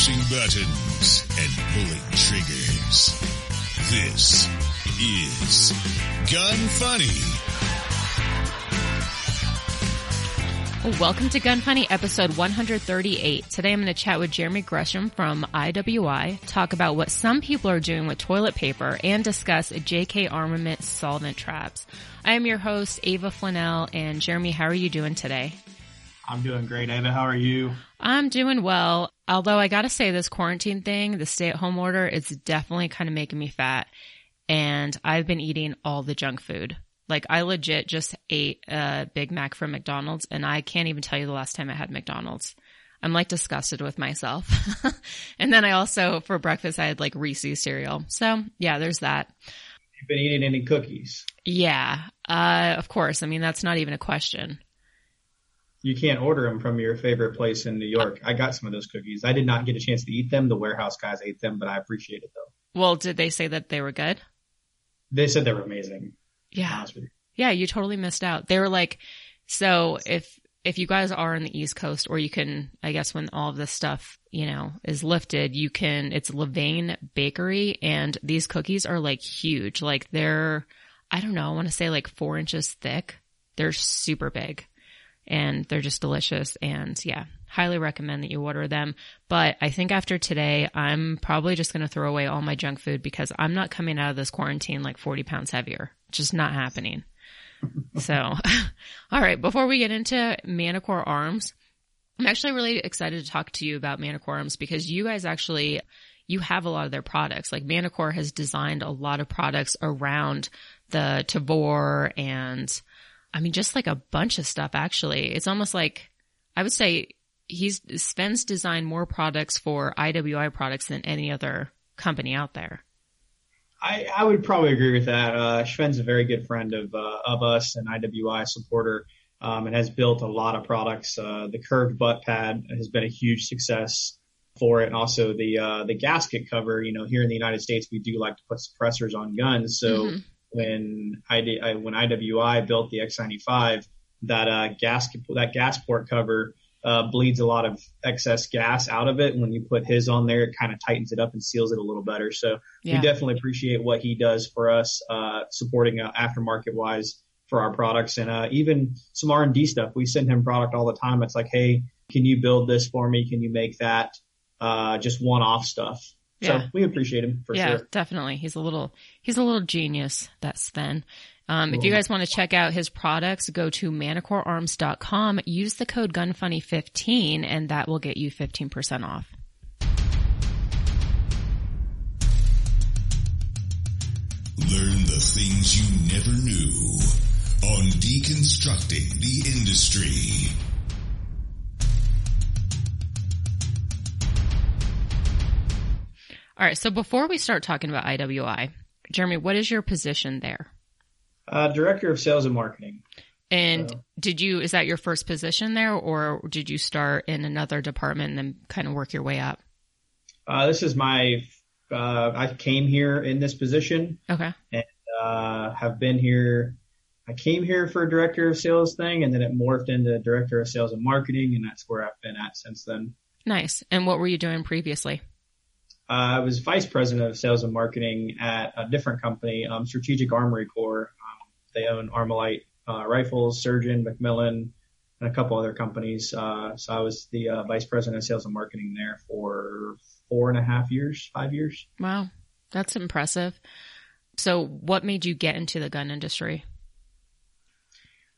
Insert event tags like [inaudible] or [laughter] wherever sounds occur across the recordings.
pushing buttons and pulling triggers. This is Gun Funny. Welcome to Gun Funny episode 138. Today I'm going to chat with Jeremy Gresham from IWI, talk about what some people are doing with toilet paper, and discuss JK Armament solvent traps. I am your host, Ava Flanell, and Jeremy, how are you doing today? I'm doing great, Ava. How are you? I'm doing well. Although I gotta say this quarantine thing, the stay at home order, it's definitely kind of making me fat. And I've been eating all the junk food. Like I legit just ate a Big Mac from McDonald's and I can't even tell you the last time I had McDonald's. I'm like disgusted with myself. [laughs] and then I also, for breakfast, I had like Reese's cereal. So yeah, there's that. You've been eating any cookies? Yeah. Uh, of course. I mean, that's not even a question. You can't order them from your favorite place in New York. I got some of those cookies. I did not get a chance to eat them. The warehouse guys ate them, but I appreciate it though. Well, did they say that they were good? They said they were amazing. Yeah. Yeah, you totally missed out. They were like, so if, if you guys are on the East Coast, or you can, I guess when all of this stuff, you know, is lifted, you can, it's Levain Bakery and these cookies are like huge. Like they're, I don't know, I want to say like four inches thick. They're super big and they're just delicious. And yeah, highly recommend that you order them. But I think after today, I'm probably just going to throw away all my junk food because I'm not coming out of this quarantine like 40 pounds heavier. Just not happening. [laughs] so, [laughs] all right. Before we get into Manticore Arms, I'm actually really excited to talk to you about Manticore Arms because you guys actually, you have a lot of their products. Like Manticore has designed a lot of products around the Tavor and I mean, just like a bunch of stuff actually. It's almost like, I would say he's, Sven's designed more products for IWI products than any other company out there. I, I would probably agree with that. Uh, Sven's a very good friend of, uh, of us and IWI supporter, um, and has built a lot of products. Uh, the curved butt pad has been a huge success for it. And also the, uh, the gasket cover, you know, here in the United States, we do like to put suppressors on guns. So, mm-hmm when I did, I, when IWI built the X95, that uh, gas that gas port cover uh, bleeds a lot of excess gas out of it. When you put his on there, it kind of tightens it up and seals it a little better. So yeah. we definitely appreciate what he does for us, uh, supporting uh, aftermarket wise for our products and uh, even some R and D stuff. We send him product all the time. It's like, hey, can you build this for me? Can you make that? Uh, just one off stuff. Yeah. So we appreciate him for yeah, sure. definitely. He's a little, he's a little genius, that Sven. Um, if you guys want to check out his products, go to manticorearms.com, use the code GUNFUNNY15 and that will get you 15% off. Learn the things you never knew on deconstructing the industry. All right. So before we start talking about IWI, Jeremy, what is your position there? Uh, Director of Sales and Marketing. And so. did you, is that your first position there or did you start in another department and then kind of work your way up? Uh, this is my, uh, I came here in this position. Okay. And, uh, have been here. I came here for a director of sales thing and then it morphed into director of sales and marketing and that's where I've been at since then. Nice. And what were you doing previously? Uh, I was vice president of sales and marketing at a different company, um, Strategic Armory Corps. Um, they own Armalite uh, rifles, Surgeon, McMillan, and a couple other companies. Uh, so I was the uh, vice president of sales and marketing there for four and a half years, five years. Wow, that's impressive. So, what made you get into the gun industry?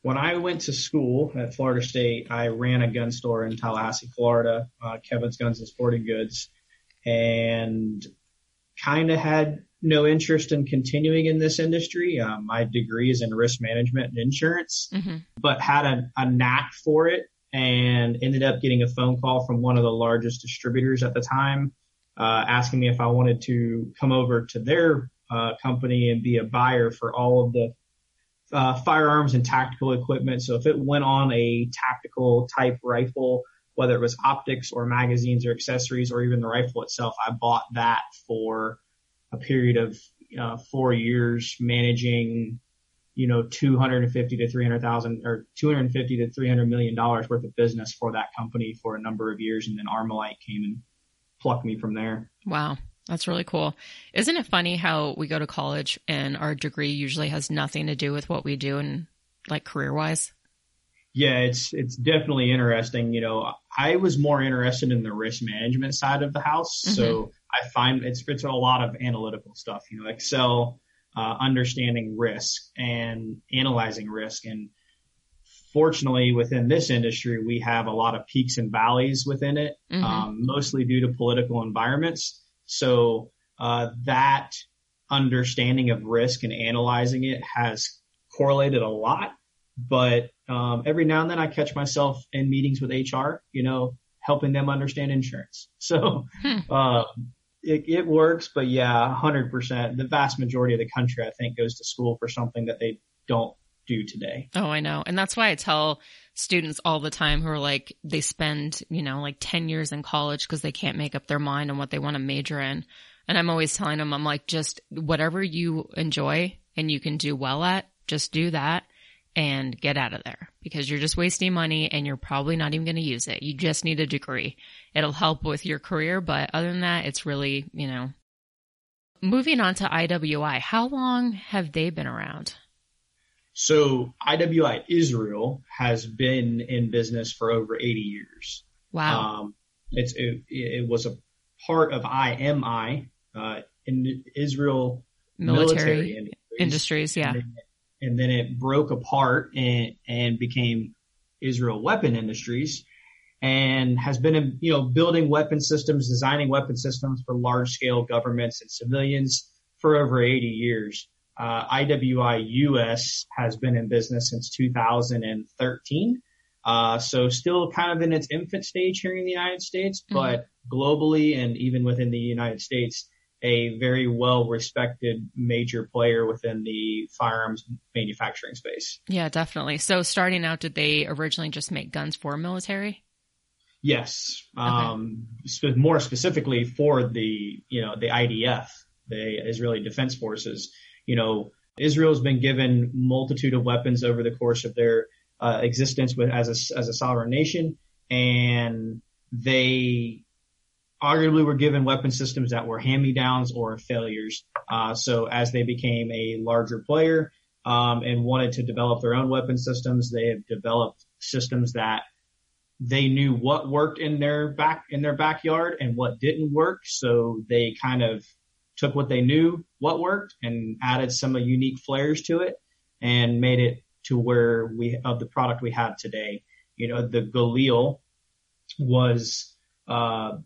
When I went to school at Florida State, I ran a gun store in Tallahassee, Florida, uh, Kevin's Guns and Sporting Goods and kind of had no interest in continuing in this industry. Um, my degree is in risk management and insurance, mm-hmm. but had a, a knack for it and ended up getting a phone call from one of the largest distributors at the time, uh, asking me if I wanted to come over to their uh, company and be a buyer for all of the uh, firearms and tactical equipment. So if it went on a tactical type rifle, whether it was optics or magazines or accessories or even the rifle itself. I bought that for a period of uh, four years managing, you know, 250 to 300,000 or 250 to 300 million dollars worth of business for that company for a number of years. And then Armalite came and plucked me from there. Wow. That's really cool. Isn't it funny how we go to college and our degree usually has nothing to do with what we do and like career wise? Yeah, it's it's definitely interesting. You know, I was more interested in the risk management side of the house, mm-hmm. so I find it's it's a lot of analytical stuff. You know, Excel, uh, understanding risk and analyzing risk, and fortunately, within this industry, we have a lot of peaks and valleys within it, mm-hmm. um, mostly due to political environments. So uh, that understanding of risk and analyzing it has correlated a lot but um, every now and then I catch myself in meetings with HR, you know, helping them understand insurance. [laughs] So hmm. uh, it, it works, but yeah, 100%. The vast majority of the country, I think, goes to school for something that they don't do today. Oh, I know. And that's why I tell students all the time who are like, they spend, you know, like 10 years in college because they can't make up their mind on what they want to major in. And I'm always telling them, I'm like, just whatever you enjoy and you can do well at, just do that and get out of there because you're just wasting money and you're probably not even going to use it. You just need a degree. It'll help with your career, but other than that, it's really, you know. Moving on to IWI, how long have they been around? So IWI Israel has been in business for over 80 years. Wow. Um, it's, it, it, was a part of IMI, uh, in Israel military, military industries, industries yeah and then it broke apart and, and became Israel Weapon Industries and has been, you know, building weapon systems, designing weapon systems for large scale governments and civilians for over 80 years. Uh, IWI US has been in business since 2013. Uh, so still kind of in its infant stage here in the United States, mm-hmm. but globally and even within the United States, a very well respected major player within the firearms manufacturing space. Yeah, definitely. So starting out, did they originally just make guns for military? Yes. Okay. Um, sp- more specifically for the, you know, the IDF, the Israeli Defense Forces. You know, Israel's been given multitude of weapons over the course of their uh, existence with, as a, as a sovereign nation. And they arguably were given weapon systems that were hand-me-downs or failures. Uh, so as they became a larger player um, and wanted to develop their own weapon systems, they have developed systems that they knew what worked in their back in their backyard and what didn't work. So they kind of took what they knew what worked and added some unique flares to it and made it to where we of the product we have today. You know, the Galil was uh,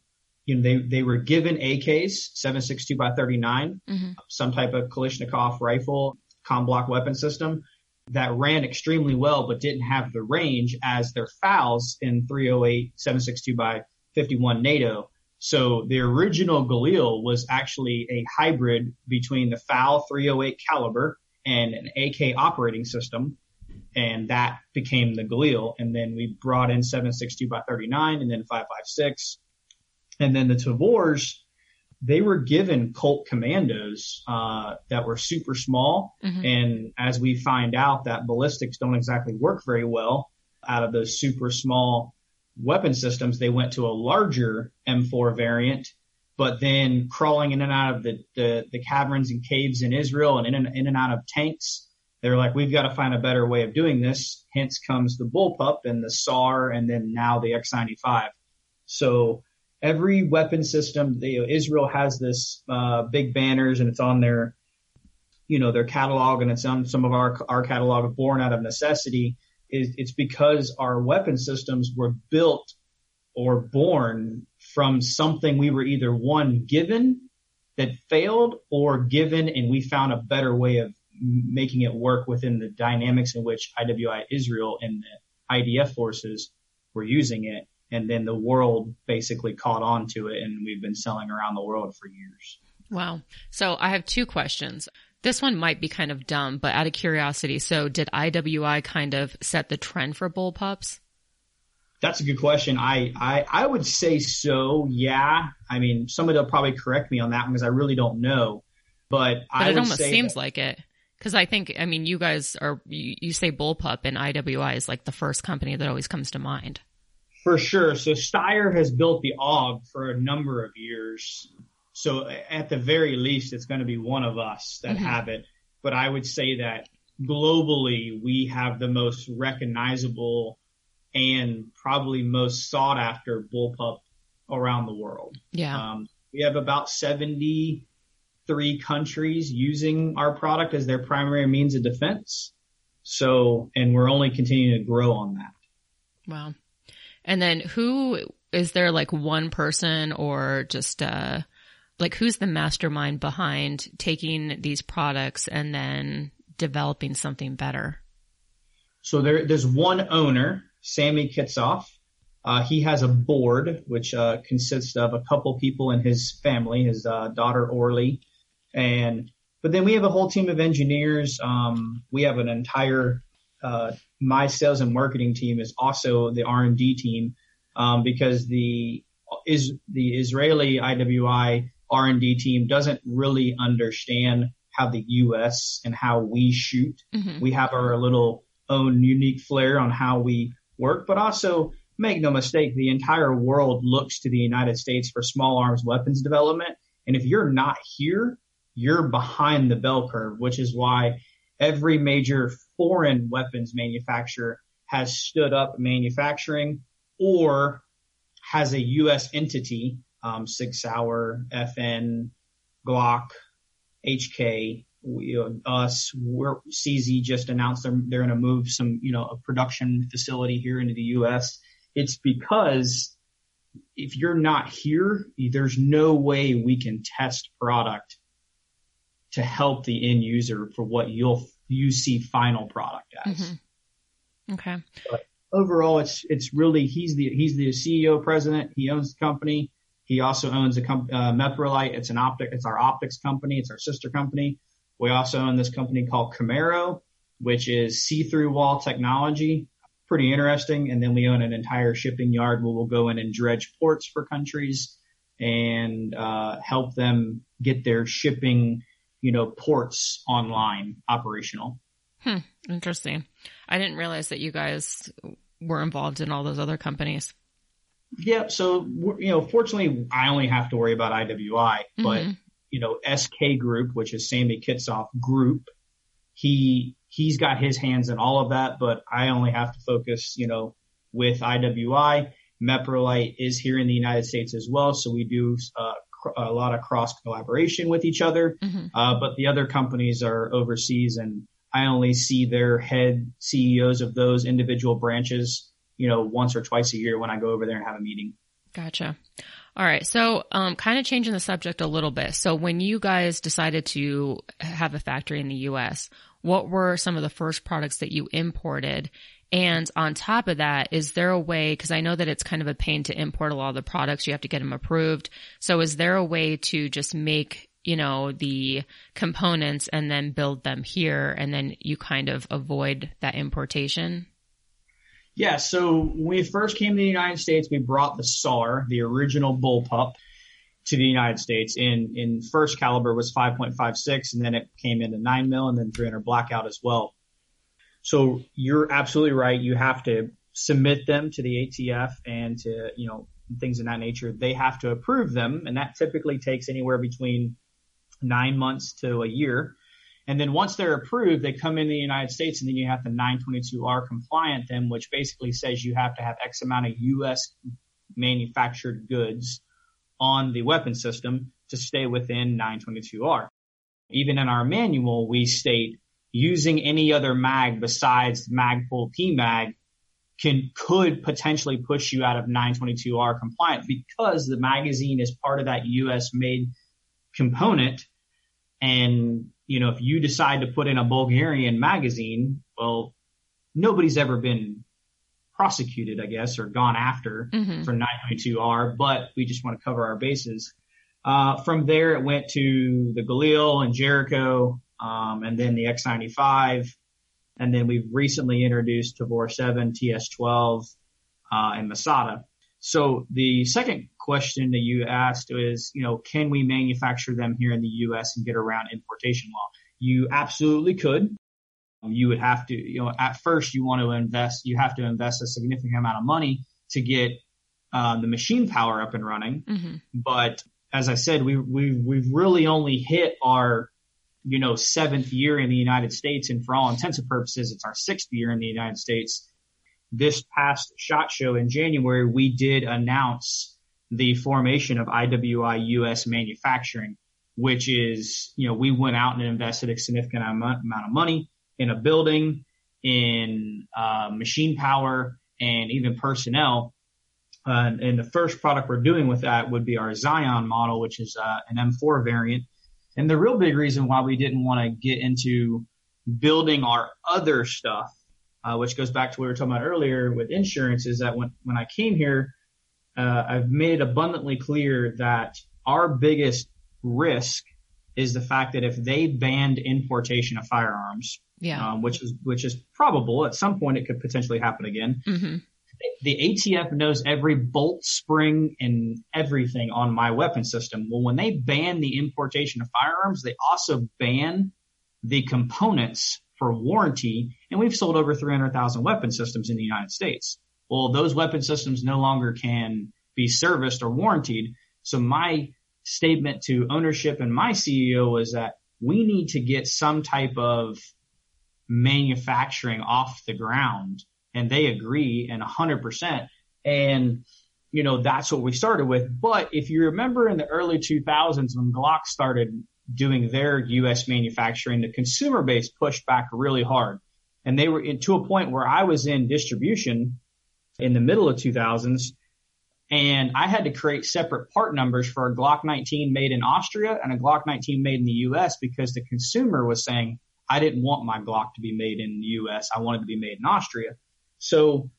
you know, they, they were given AKs, 7.62 by 39, mm-hmm. some type of Kalashnikov rifle, com-block weapon system that ran extremely well, but didn't have the range as their FALs in 308, 7.62 by 51 NATO. So the original Galil was actually a hybrid between the FAL 308 caliber and an AK operating system. And that became the Galil. And then we brought in 7.62 by 39 and then 5.56 and then the Tavors, they were given Colt commandos uh, that were super small. Mm-hmm. And as we find out, that ballistics don't exactly work very well out of those super small weapon systems. They went to a larger M4 variant, but then crawling in and out of the, the, the caverns and caves in Israel and in and, in and out of tanks. They're like, we've got to find a better way of doing this. Hence comes the bullpup and the SAR and then now the X95. So every weapon system, they, Israel has this uh, big banners and it's on their, you know, their catalog and it's on some of our our catalog born out of necessity. Is it's because our weapon systems were built or born from something we were either one given that failed or given and we found a better way of making it work within the dynamics in which IWI Israel and the IDF forces were using it and then the world basically caught on to it and we've been selling around the world for years. Wow. So I have two questions. This one might be kind of dumb, but out of curiosity, so did IWI kind of set the trend for bullpups? That's a good question. I, I, I would say so. Yeah. I mean, somebody will probably correct me on that because I really don't know, but, but I it almost seems that, like it. Cause I think, I mean, you guys are, you, you say bullpup and IWI is like the first company that always comes to mind. For sure. So Steyr has built the AUG for a number of years. So at the very least, it's going to be one of us that mm-hmm. have it. But I would say that globally, we have the most recognizable and probably most sought after bullpup around the world. Yeah. Um, we have about 73 countries using our product as their primary means of defense. So, and we're only continuing to grow on that. Wow. And then who is there like one person or just, uh, like who's the mastermind behind taking these products and then developing something better? So there, there's one owner, Sammy Katsav. Uh, he has a board which uh, consists of a couple people in his family, his uh, daughter Orly, and but then we have a whole team of engineers. Um, we have an entire uh, my sales and marketing team is also the R and D team um, because the is the Israeli IWI R and D team doesn't really understand how the U.S. and how we shoot. Mm-hmm. We have our little own unique flair on how we work, but also make no mistake, the entire world looks to the United States for small arms weapons development. And if you're not here, you're behind the bell curve, which is why every major foreign weapons manufacturer has stood up manufacturing or has a U.S. entity, um, Sig Sauer, FN, Glock, HK, us, we're, CZ just announced they're, they're going to move some, you know, a production facility here into the U.S. It's because if you're not here, there's no way we can test product to help the end user for what you'll you see final product as. Mm-hmm. Okay. But overall, it's it's really he's the he's the CEO president. He owns the company. He also owns a company, uh, Meprolight. It's an optic. It's our optics company. It's our sister company. We also own this company called Camero, which is see-through wall technology pretty interesting. And then we own an entire shipping yard where we'll go in and dredge ports for countries and uh, help them get their shipping, you know, ports online operational. Hmm. Interesting. I didn't realize that you guys were involved in all those other companies. Yeah. So, you know, fortunately, I only have to worry about IWI, but, mm-hmm. you know, SK Group, which is Sammy Katsav Group, he he's got his hands in all of that, but I only have to focus, you know, with IWI. Meprolight is here in the United States as well, so we do uh, a lot of cross collaboration with each other. Mm-hmm. Uh, but the other companies are overseas, and I only see their head CEOs of those individual branches, you know, once or twice a year when I go over there and have a meeting. Gotcha. All right. So, um, kind of changing the subject a little bit. So when you guys decided to have a factory in the U.S., what were some of the first products that you imported? And on top of that, is there a way, cause I know that it's kind of a pain to import a lot of the products. You have to get them approved. So is there a way to just make, you know, the components and then build them here and then you kind of avoid that importation? Yeah. So when we first came to the United States, we brought the SAR, the original bullpup to the United States in, in first caliber was 5.56 and then it came into 9 mil and then 300 blackout as well. So you're absolutely right. You have to submit them to the ATF and to, you know, things of that nature. They have to approve them and that typically takes anywhere between nine months to a year. And then once they're approved, they come in the United States and then you have the 922R compliant them, which basically says you have to have X amount of U.S. manufactured goods on the weapon system to stay within 922R. Even in our manual, we state using any other mag besides Magpul PMag can could potentially push you out of 922R compliant because the magazine is part of that US made component. And, you know, if you decide to put in a Bulgarian magazine, well, nobody's ever been prosecuted, I guess, or gone after mm-hmm. for 922R, but we just want to cover our bases. Uh, from there, it went to the Galil and Jericho, um, and then the X95, and then we've recently introduced Tavor 7, TS12, uh, and Masada. So the second question that you asked is, you know, can we manufacture them here in the U.S. and get around importation law? You absolutely could you would have to, you know, at first you want to invest, you have to invest a significant amount of money to get uh, the machine power up and running. Mm-hmm. But as I said, we we we've really only hit our you know seventh year in the United States, and for all intents and purposes, it's our sixth year in the United States. This past shot show in January, we did announce the formation of IWI US Manufacturing, which is you know we went out and invested a significant amount of money in a building, in uh, machine power, and even personnel uh, and the first product we're doing with that would be our Zion model, which is uh, an M4 variant. And the real big reason why we didn't want to get into building our other stuff, uh, which goes back to what we were talking about earlier with insurance, is that when, when I came here, uh, I've made it abundantly clear that our biggest risk is the fact that if they banned importation of firearms, Yeah. um, which is which is probable at some point, it could potentially happen again hmm the ATF knows every bolt, spring, and everything on my weapon system. Well, when they ban the importation of firearms, they also ban the components for warranty. And we've sold over 300,000 weapon systems in the United States. Well, those weapon systems no longer can be serviced or warranted. So my statement to ownership and my CEO was that we need to get some type of manufacturing off the ground and they agree and 100%. And, you know, that's what we started with. But if you remember in the early 2000s when Glock started doing their U.S. manufacturing, the consumer base pushed back really hard. And they were in, to a point where I was in distribution in the middle of 2000s and I had to create separate part numbers for a Glock 19 made in Austria and a Glock 19 made in the US because the consumer was saying, I didn't want my Glock to be made in the US. I wanted to be made in Austria. So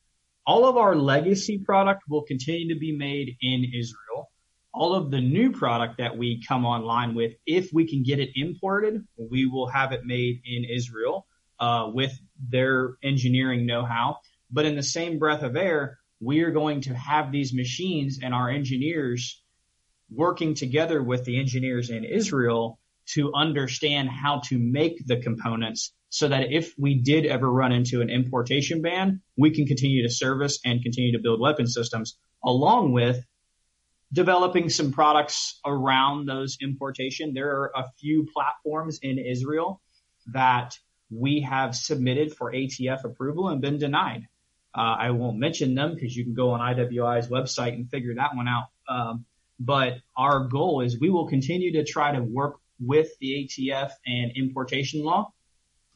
all of our legacy product will continue to be made in Israel. All of the new product that we come online with, if we can get it imported, we will have it made in Israel uh, with their engineering know-how. But in the same breath of air, we are going to have these machines and our engineers working together with the engineers in Israel to understand how to make the components so that if we did ever run into an importation ban, we can continue to service and continue to build weapon systems along with developing some products around those importation. There are a few platforms in Israel that we have submitted for ATF approval and been denied. Uh, I won't mention them because you can go on IWI's website and figure that one out. Um, but our goal is we will continue to try to work with the ATF and importation law.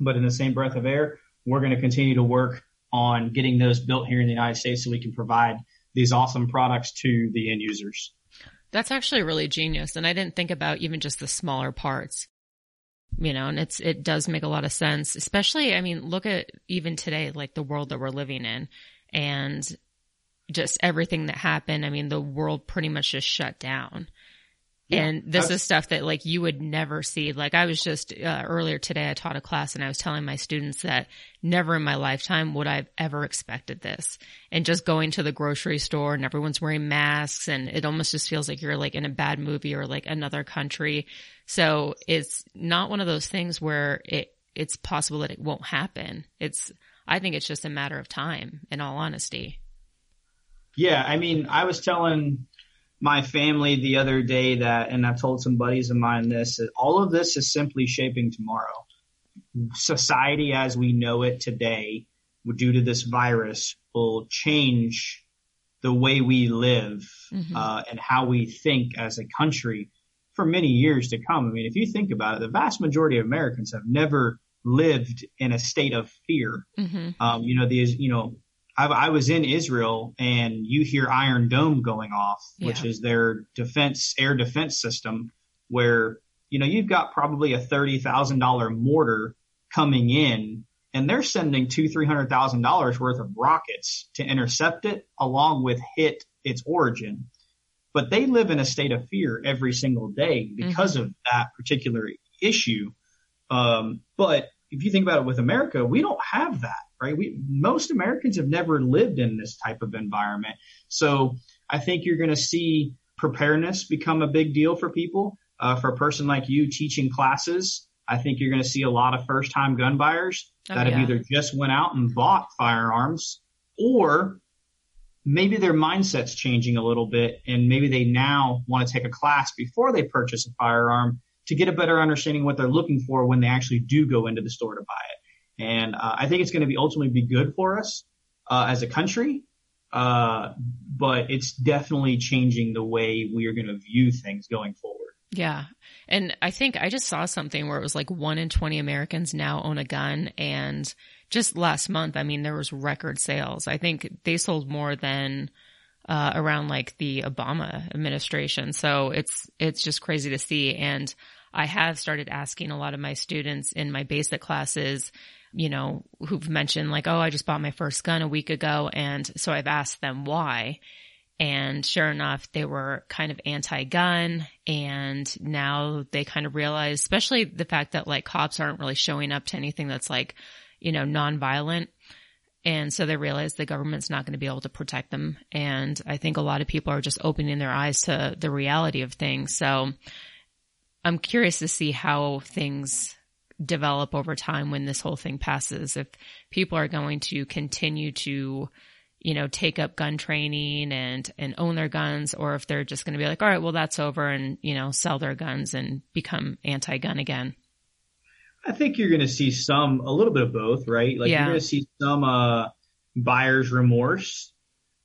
But in the same breath of air, we're going to continue to work on getting those built here in the United States so we can provide these awesome products to the end users. That's actually really genius. And I didn't think about even just the smaller parts, you know, and it's, it does make a lot of sense, especially, I mean, look at even today, like the world that we're living in and just everything that happened. I mean, the world pretty much just shut down. Yeah, and this is stuff that like you would never see. Like I was just uh, earlier today, I taught a class and I was telling my students that never in my lifetime would I've ever expected this. And just going to the grocery store and everyone's wearing masks and it almost just feels like you're like in a bad movie or like another country. So it's not one of those things where it, it's possible that it won't happen. It's, I think it's just a matter of time in all honesty. Yeah, I mean, I was telling my family the other day that, and I've told some buddies of mine this, that all of this is simply shaping tomorrow. Society as we know it today, due to this virus, will change the way we live Mhm. uh, and how we think as a country for many years to come. I mean, if you think about it, the vast majority of Americans have never lived in a state of fear. hmm Um, you know, these, you know, I, I was in Israel and you hear Iron Dome going off, which is their defense, air defense system where, you know, you've got probably a $30,000 mortar coming in and they're sending two, three hundred thousand dollars worth of rockets to intercept it along with hit its origin. But they live in a state of fear every single day because of that particular issue. Um, but if you think about it with America, we don't have that, right? We, most Americans have never lived in this type of environment. So I think you're going to see preparedness become a big deal for people. Uh, for a person like you teaching classes, I think you're going to see a lot of first time gun buyers Oh, that have either just went out and bought firearms or maybe their mindset's changing a little bit and maybe they now want to take a class before they purchase a firearm to get a better understanding what they're looking for when they actually do go into the store to buy it. And uh, I think it's going to be ultimately be good for us uh, as a country, uh, but it's definitely changing the way we are going to view things going forward. Yeah. And I think I just saw something where it was like one in 20 Americans now own a gun. And just last month, I mean, there was record sales. I think they sold more than, uh, around like the Obama administration. So it's, it's just crazy to see. And I have started asking a lot of my students in my basic classes, you know, who've mentioned like, oh, I just bought my first gun a week ago. And so I've asked them why. And sure enough, they were kind of anti-gun and now they kind of realize, especially the fact that like cops aren't really showing up to anything that's like, you know, non-violent. And so they realize the government's not going to be able to protect them. And I think a lot of people are just opening their eyes to the reality of things. So I'm curious to see how things develop over time when this whole thing passes. If people are going to continue to you know, take up gun training and, and own their guns, or if they're just going to be like, all right, well, that's over and, you know, sell their guns and become anti-gun again. I think you're going to see some, a little bit of both, right? Like yeah. you're going to see some, uh, buyer's remorse.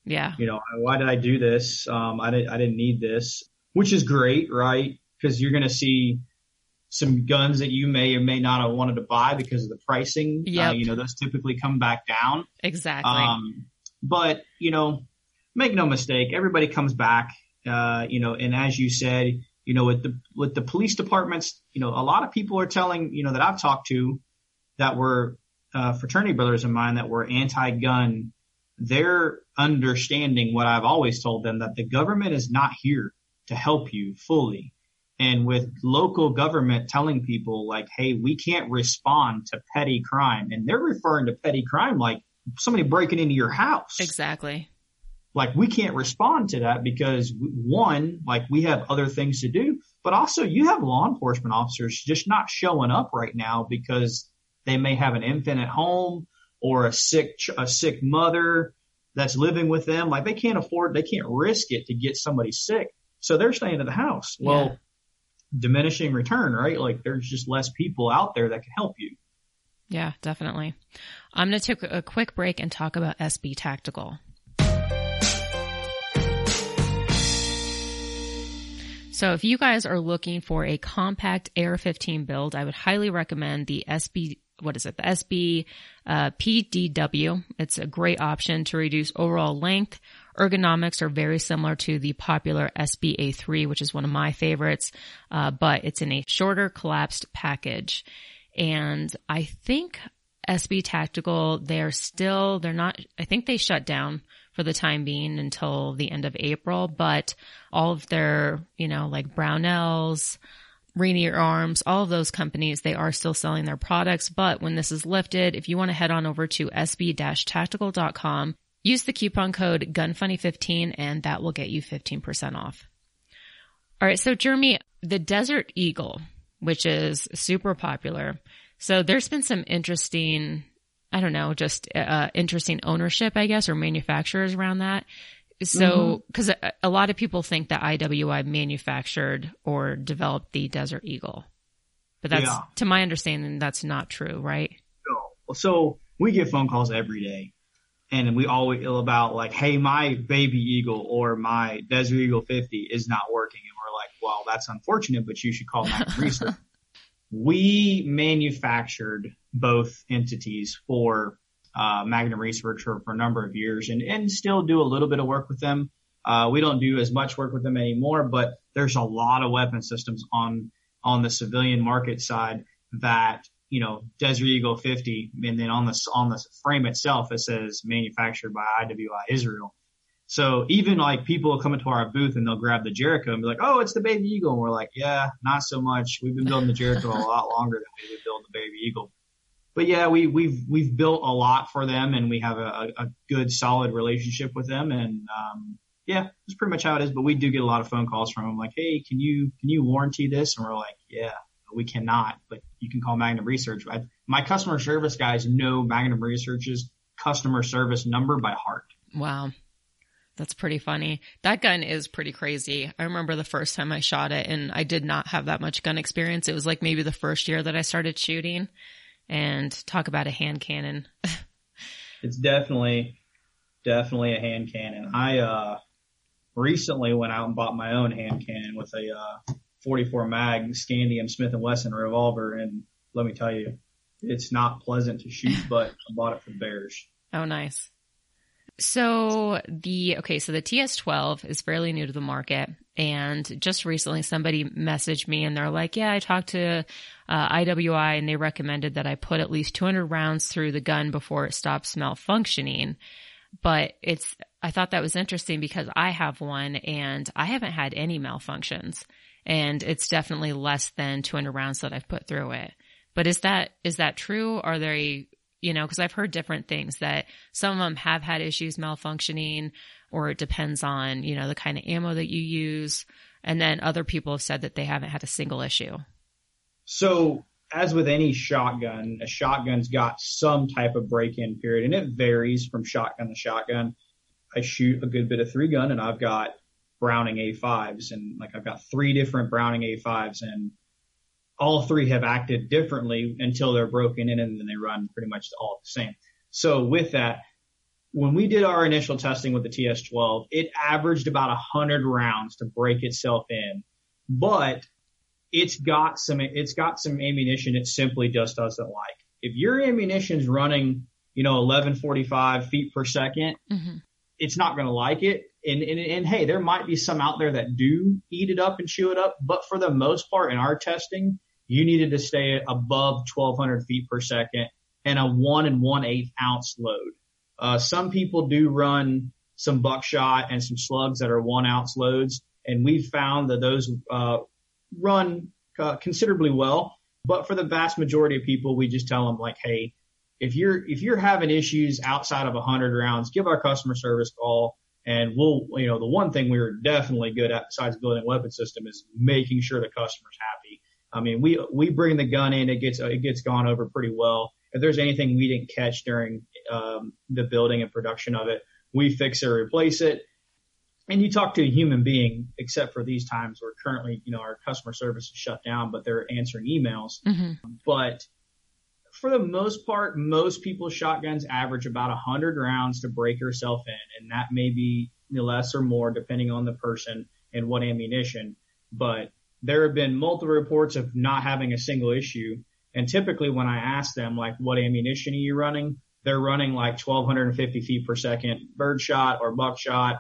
Yeah. You know, why did I do this? Um, I didn't, I didn't need this, which is great, right? Cause you're going to see some guns that you may or may not have wanted to buy because of the pricing. Yeah. Uh, you know, those typically come back down. Exactly. Um, but, you know, make no mistake, everybody comes back, uh, you know, and as you said, you know, with the, with the police departments, you know, a lot of people are telling, you know, that I've talked to that were, uh, fraternity brothers of mine that were anti-gun. They're understanding what I've always told them that the government is not here to help you fully. And with local government telling people like, hey, we can't respond to petty crime. And they're referring to petty crime like somebody breaking into your house. Exactly. Like we can't respond to that because one, like we have other things to do, but also you have law enforcement officers just not showing up right now because they may have an infant at home or a sick, a sick mother that's living with them. Like they can't afford, they can't risk it to get somebody sick. So they're staying at the house. Well, yeah. diminishing return, right? Like there's just less people out there that can help you. Yeah, definitely. I'm going to take a quick break and talk about SB Tactical. So if you guys are looking for a compact AR-15 build, I would highly recommend the SB, what is it? The SB, uh, PDW. It's a great option to reduce overall length. Ergonomics are very similar to the popular SBA3, which is one of my favorites, uh, but it's in a shorter collapsed package. And I think SB Tactical, they're still, they're not, I think they shut down for the time being until the end of April, but all of their, you know, like Brownells, Rainier Arms, all of those companies, they are still selling their products. But when this is lifted, if you want to head on over to sb-tactical.com, use the coupon code GUNFUNNY15 and that will get you 15% off. All right. So Jeremy, the Desert Eagle, which is super popular. So there's been some interesting, I don't know, just uh, interesting ownership, I guess, or manufacturers around that. So, because mm-hmm. a, a, lot of people think that IWI manufactured or developed the Desert Eagle, but that's, yeah. to my understanding, that's not true, right? No. So we get phone calls every day, and we always about like, "Hey, my baby Eagle or my Desert Eagle 50 is not working," and we're like, "Well, that's unfortunate, but you should call Max [laughs] Research." We manufactured both entities for uh, Magnum Research for, for, a number of years and, and still do a little bit of work with them. Uh, we don't do as much work with them anymore, but there's a lot of weapon systems on on the civilian market side that you know Desert Eagle 50, and then on the on the frame itself it says manufactured by IWI Israel. So even like people come into our booth and they'll grab the Jericho and be like, "Oh, it's the Baby Eagle," and we're like, "Yeah, not so much. We've been building the Jericho a lot longer than we would build the Baby Eagle." But yeah, we we've we've built a lot for them, and we have a, a good solid relationship with them, and um, yeah, that's pretty much how it is. But we do get a lot of phone calls from them, like, "Hey, can you can you warranty this?" And we're like, "Yeah, we cannot, but you can call Magnum Research." I, my customer service guys know Magnum Research's customer service number by heart. Wow. That's pretty funny. That gun is pretty crazy. I remember the first time I shot it and I did not have that much gun experience. It was like maybe the first year that I started shooting and talk about a hand cannon. [laughs] it's definitely, definitely a hand cannon. I, uh, recently went out and bought my own hand cannon with a, uh, 44 mag Scandium Smith and Wesson revolver. And let me tell you, it's not pleasant to shoot, [laughs] but I bought it for bears. Oh, nice. So the, okay, so the TS12 is fairly new to the market. And just recently somebody messaged me and they're like, yeah, I talked to uh, IWI and they recommended that I put at least 200 rounds through the gun before it stops malfunctioning. But it's, I thought that was interesting because I have one and I haven't had any malfunctions and it's definitely less than 200 rounds that I've put through it. But is that, is that true? Are they, you know, cause I've heard different things that some of them have had issues malfunctioning or it depends on, you know, the kind of ammo that you use. And then other people have said that they haven't had a single issue. So as with any shotgun, a shotgun's got some type of break-in period and it varies from shotgun to shotgun. I shoot a good bit of three gun and I've got Browning A5s and like I've got three different Browning A5s and all three have acted differently until they're broken in and then they run pretty much all the same. So with that, when we did our initial testing with the TS12, it averaged about 100 rounds to break itself in, but it's got some it's got some ammunition it simply just doesn't like. If your ammunition's running, you know, 1145 feet per 2nd mm-hmm. it's not going to like it. And, and and hey, there might be some out there that do eat it up and chew it up, but for the most part, in our testing, you needed to stay above 1200 feet per second and a one and one eighth ounce load. Uh, some people do run some buckshot and some slugs that are one ounce loads, and we've found that those uh, run uh, considerably well. But for the vast majority of people, we just tell them like, hey, if you're if you're having issues outside of a 100 rounds, give our customer service call, and we'll you know the one thing we are definitely good at besides building a weapon system is making sure the customer's happy. I mean, we we bring the gun in, it gets it gets gone over pretty well. If there's anything we didn't catch during um, the building and production of it, we fix it, or replace it. And you talk to a human being, except for these times where currently, you know, our customer service is shut down, but they're answering emails. Mm-hmm. But for the most part, most people's shotguns average about a 100 rounds to break yourself in, and that may be less or more depending on the person and what ammunition. But there have been multiple reports of not having a single issue. And typically when I ask them, like, what ammunition are you running? They're running like 1250 feet per second birdshot or buckshot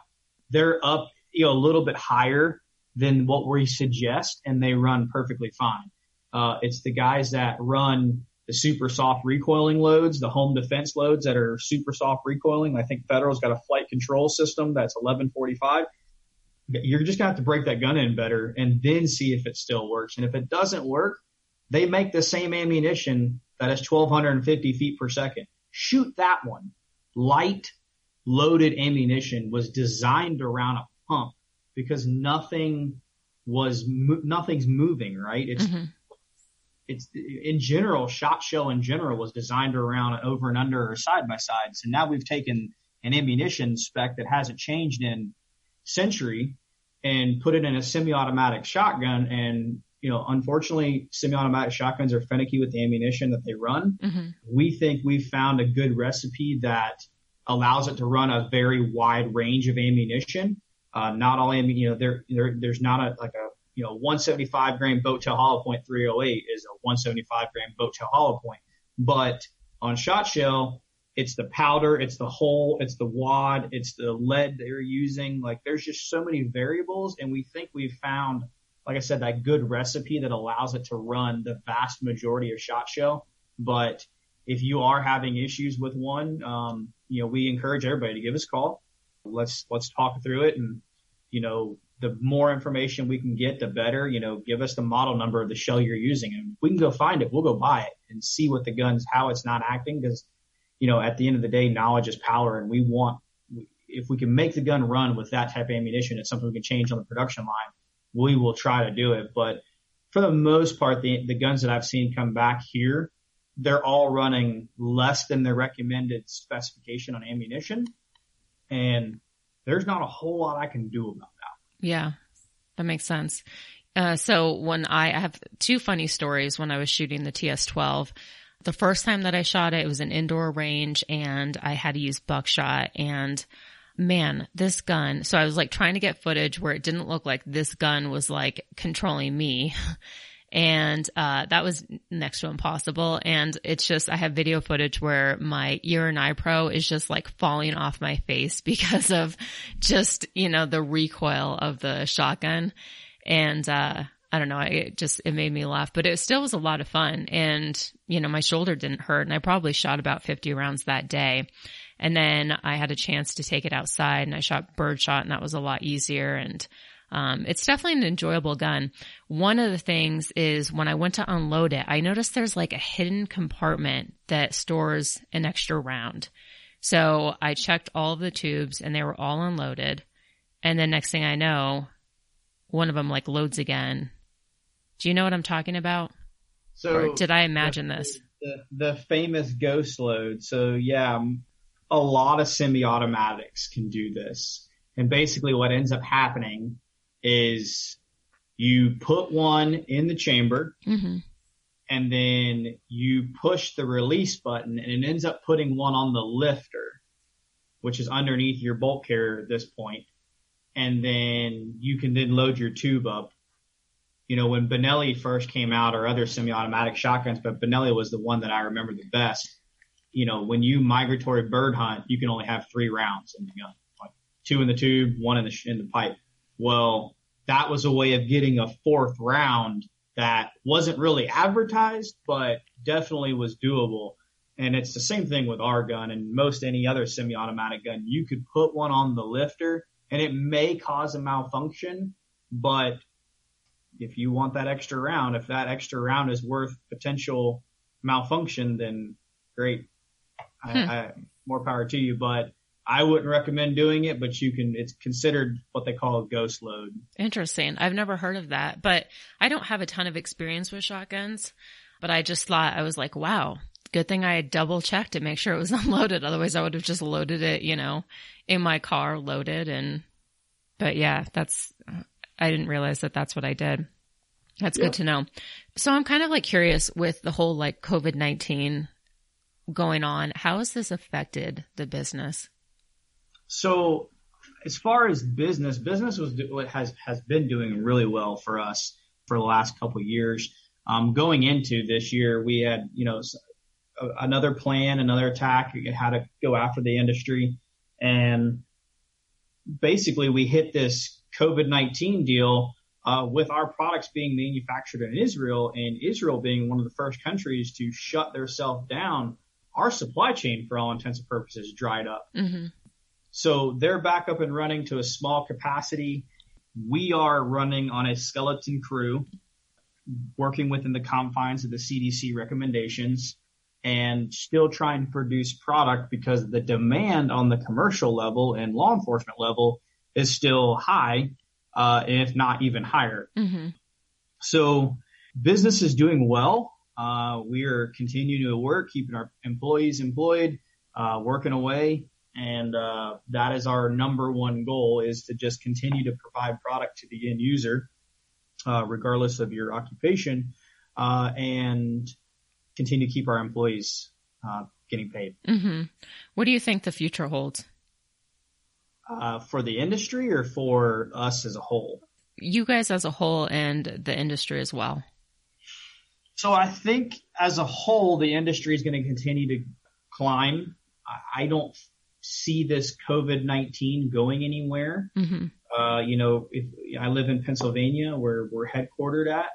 they're up, you know, a little bit higher than what we suggest and they run perfectly fine. Uh, it's the guys that run the super soft recoiling loads, the home defense loads that are super soft recoiling. I think Federal's got a flight control system that's 1145. You're just gonna have to break that gun in better and then see if it still works. And if it doesn't work, they make the same ammunition that is 1250 feet per second. Shoot that one. Light, loaded ammunition was designed around a pump because nothing was nothing's moving, right? It's mm-hmm. it's in general, shot shell in general was designed around an over and under or side by side. So now we've taken an ammunition spec that hasn't changed in century and put it in a semi-automatic shotgun and you know, unfortunately, semi-automatic shotguns are finicky with the ammunition that they run. Mm-hmm. We think we've found a good recipe that allows it to run a very wide range of ammunition. Uh, not all ammunition, you know, there, there, there's not a, like a, you know, 175 grain boat tail hollow point 308 is a 175 grain boat tail hollow point. But on shot shell, it's the powder, it's the hole, it's the wad, it's the lead they're using. Like there's just so many variables and we think we've found, like I said, that good recipe that allows it to run the vast majority of shot shell. But if you are having issues with one, um, you know, we encourage everybody to give us a call. Let's, let's talk through it. And, you know, the more information we can get, the better, you know, give us the model number of the shell you're using and we can go find it. We'll go buy it and see what the gun's, how it's not acting. Cause, you know, at the end of the day, knowledge is power and we want, if we can make the gun run with that type of ammunition, it's something we can change on the production line. We will try to do it. But for the most part, the, the guns that I've seen come back here, they're all running less than the recommended specification on ammunition. And there's not a whole lot I can do about that. Yeah, that makes sense. Uh, so when I, I have two funny stories when I was shooting the TS12. The first time that I shot it, it was an indoor range and I had to use buckshot and man, this gun. So I was like trying to get footage where it didn't look like this gun was like controlling me. [laughs] And, uh, that was next to impossible. And it's just, I have video footage where my ear and eye pro is just like falling off my face [laughs] because of just, you know, the recoil of the shotgun. And, uh, I don't know. It just, it made me laugh, but it still was a lot of fun. And, you know, my shoulder didn't hurt and I probably shot about 50 rounds that day. And then I had a chance to take it outside and I shot birdshot and that was a lot easier. And, um, it's definitely an enjoyable gun. One of the things is when I went to unload it, I noticed there's like a hidden compartment that stores an extra round. So I checked all of the tubes and they were all unloaded. And then next thing I know, one of them like loads again. Do you know what I'm talking about? So or did I imagine this? The, the famous ghost load. So yeah, a lot of semi-automatics can do this. And basically what ends up happening is you put one in the chamber hmm and then you push the release button and it ends up putting one on the lifter, which is underneath your bolt carrier at this point. And then you can then load your tube up. You know, when Benelli first came out or other semi-automatic shotguns, but Benelli was the one that I remember the best. You know, when you migratory bird hunt, you can only have three rounds in the gun, like two in the tube, one in the, in the pipe. Well, that was a way of getting a fourth round that wasn't really advertised, but definitely was doable. And it's the same thing with our gun and most any other semi-automatic gun. You could put one on the lifter and it may cause a malfunction, but if you want that extra round, if that extra round is worth potential malfunction, then great. I, Hmm. I, more power to you, but I wouldn't recommend doing it, but you can, it's considered what they call a ghost load. Interesting. I've never heard of that, but I don't have a ton of experience with shotguns, but I just thought I was like, wow, good thing I had double checked to make sure it was [laughs] unloaded. Otherwise I would have just loaded it, you know, in my car loaded and, but yeah, that's, I didn't realize that that's what I did. That's Yeah. good to know. So I'm kind of like curious with the whole like COVID-19 going on. How has this affected the business? So as far as business, business was has has been doing really well for us for the last couple of years. Um, going into this year, we had you know another plan, another attack, how to go after the industry, and basically we hit this COVID nineteen deal. Uh, with our products being manufactured in Israel and Israel being one of the first countries to shut themselves down, our supply chain, for all intents and purposes, dried up. hmm So they're back up and running to a small capacity. We are running on a skeleton crew, working within the confines of the CDC recommendations and still trying to produce product because the demand on the commercial level and law enforcement level is still high, uh, if not even higher. hmm So business is doing well. Uh, we are continuing to work, keeping our employees employed, uh, working away. And, uh, that is our number one goal is to just continue to provide product to the end user, uh, regardless of your occupation, uh, and continue to keep our employees, uh, getting paid. hmm What do you think the future holds? Uh, for the industry or for us as a whole? You guys as a whole and the industry as well. So I think as a whole, the industry is going to continue to climb. I- don't see this COVID-19 going anywhere. hmm Uh, you know, if I live in Pennsylvania where we're headquartered at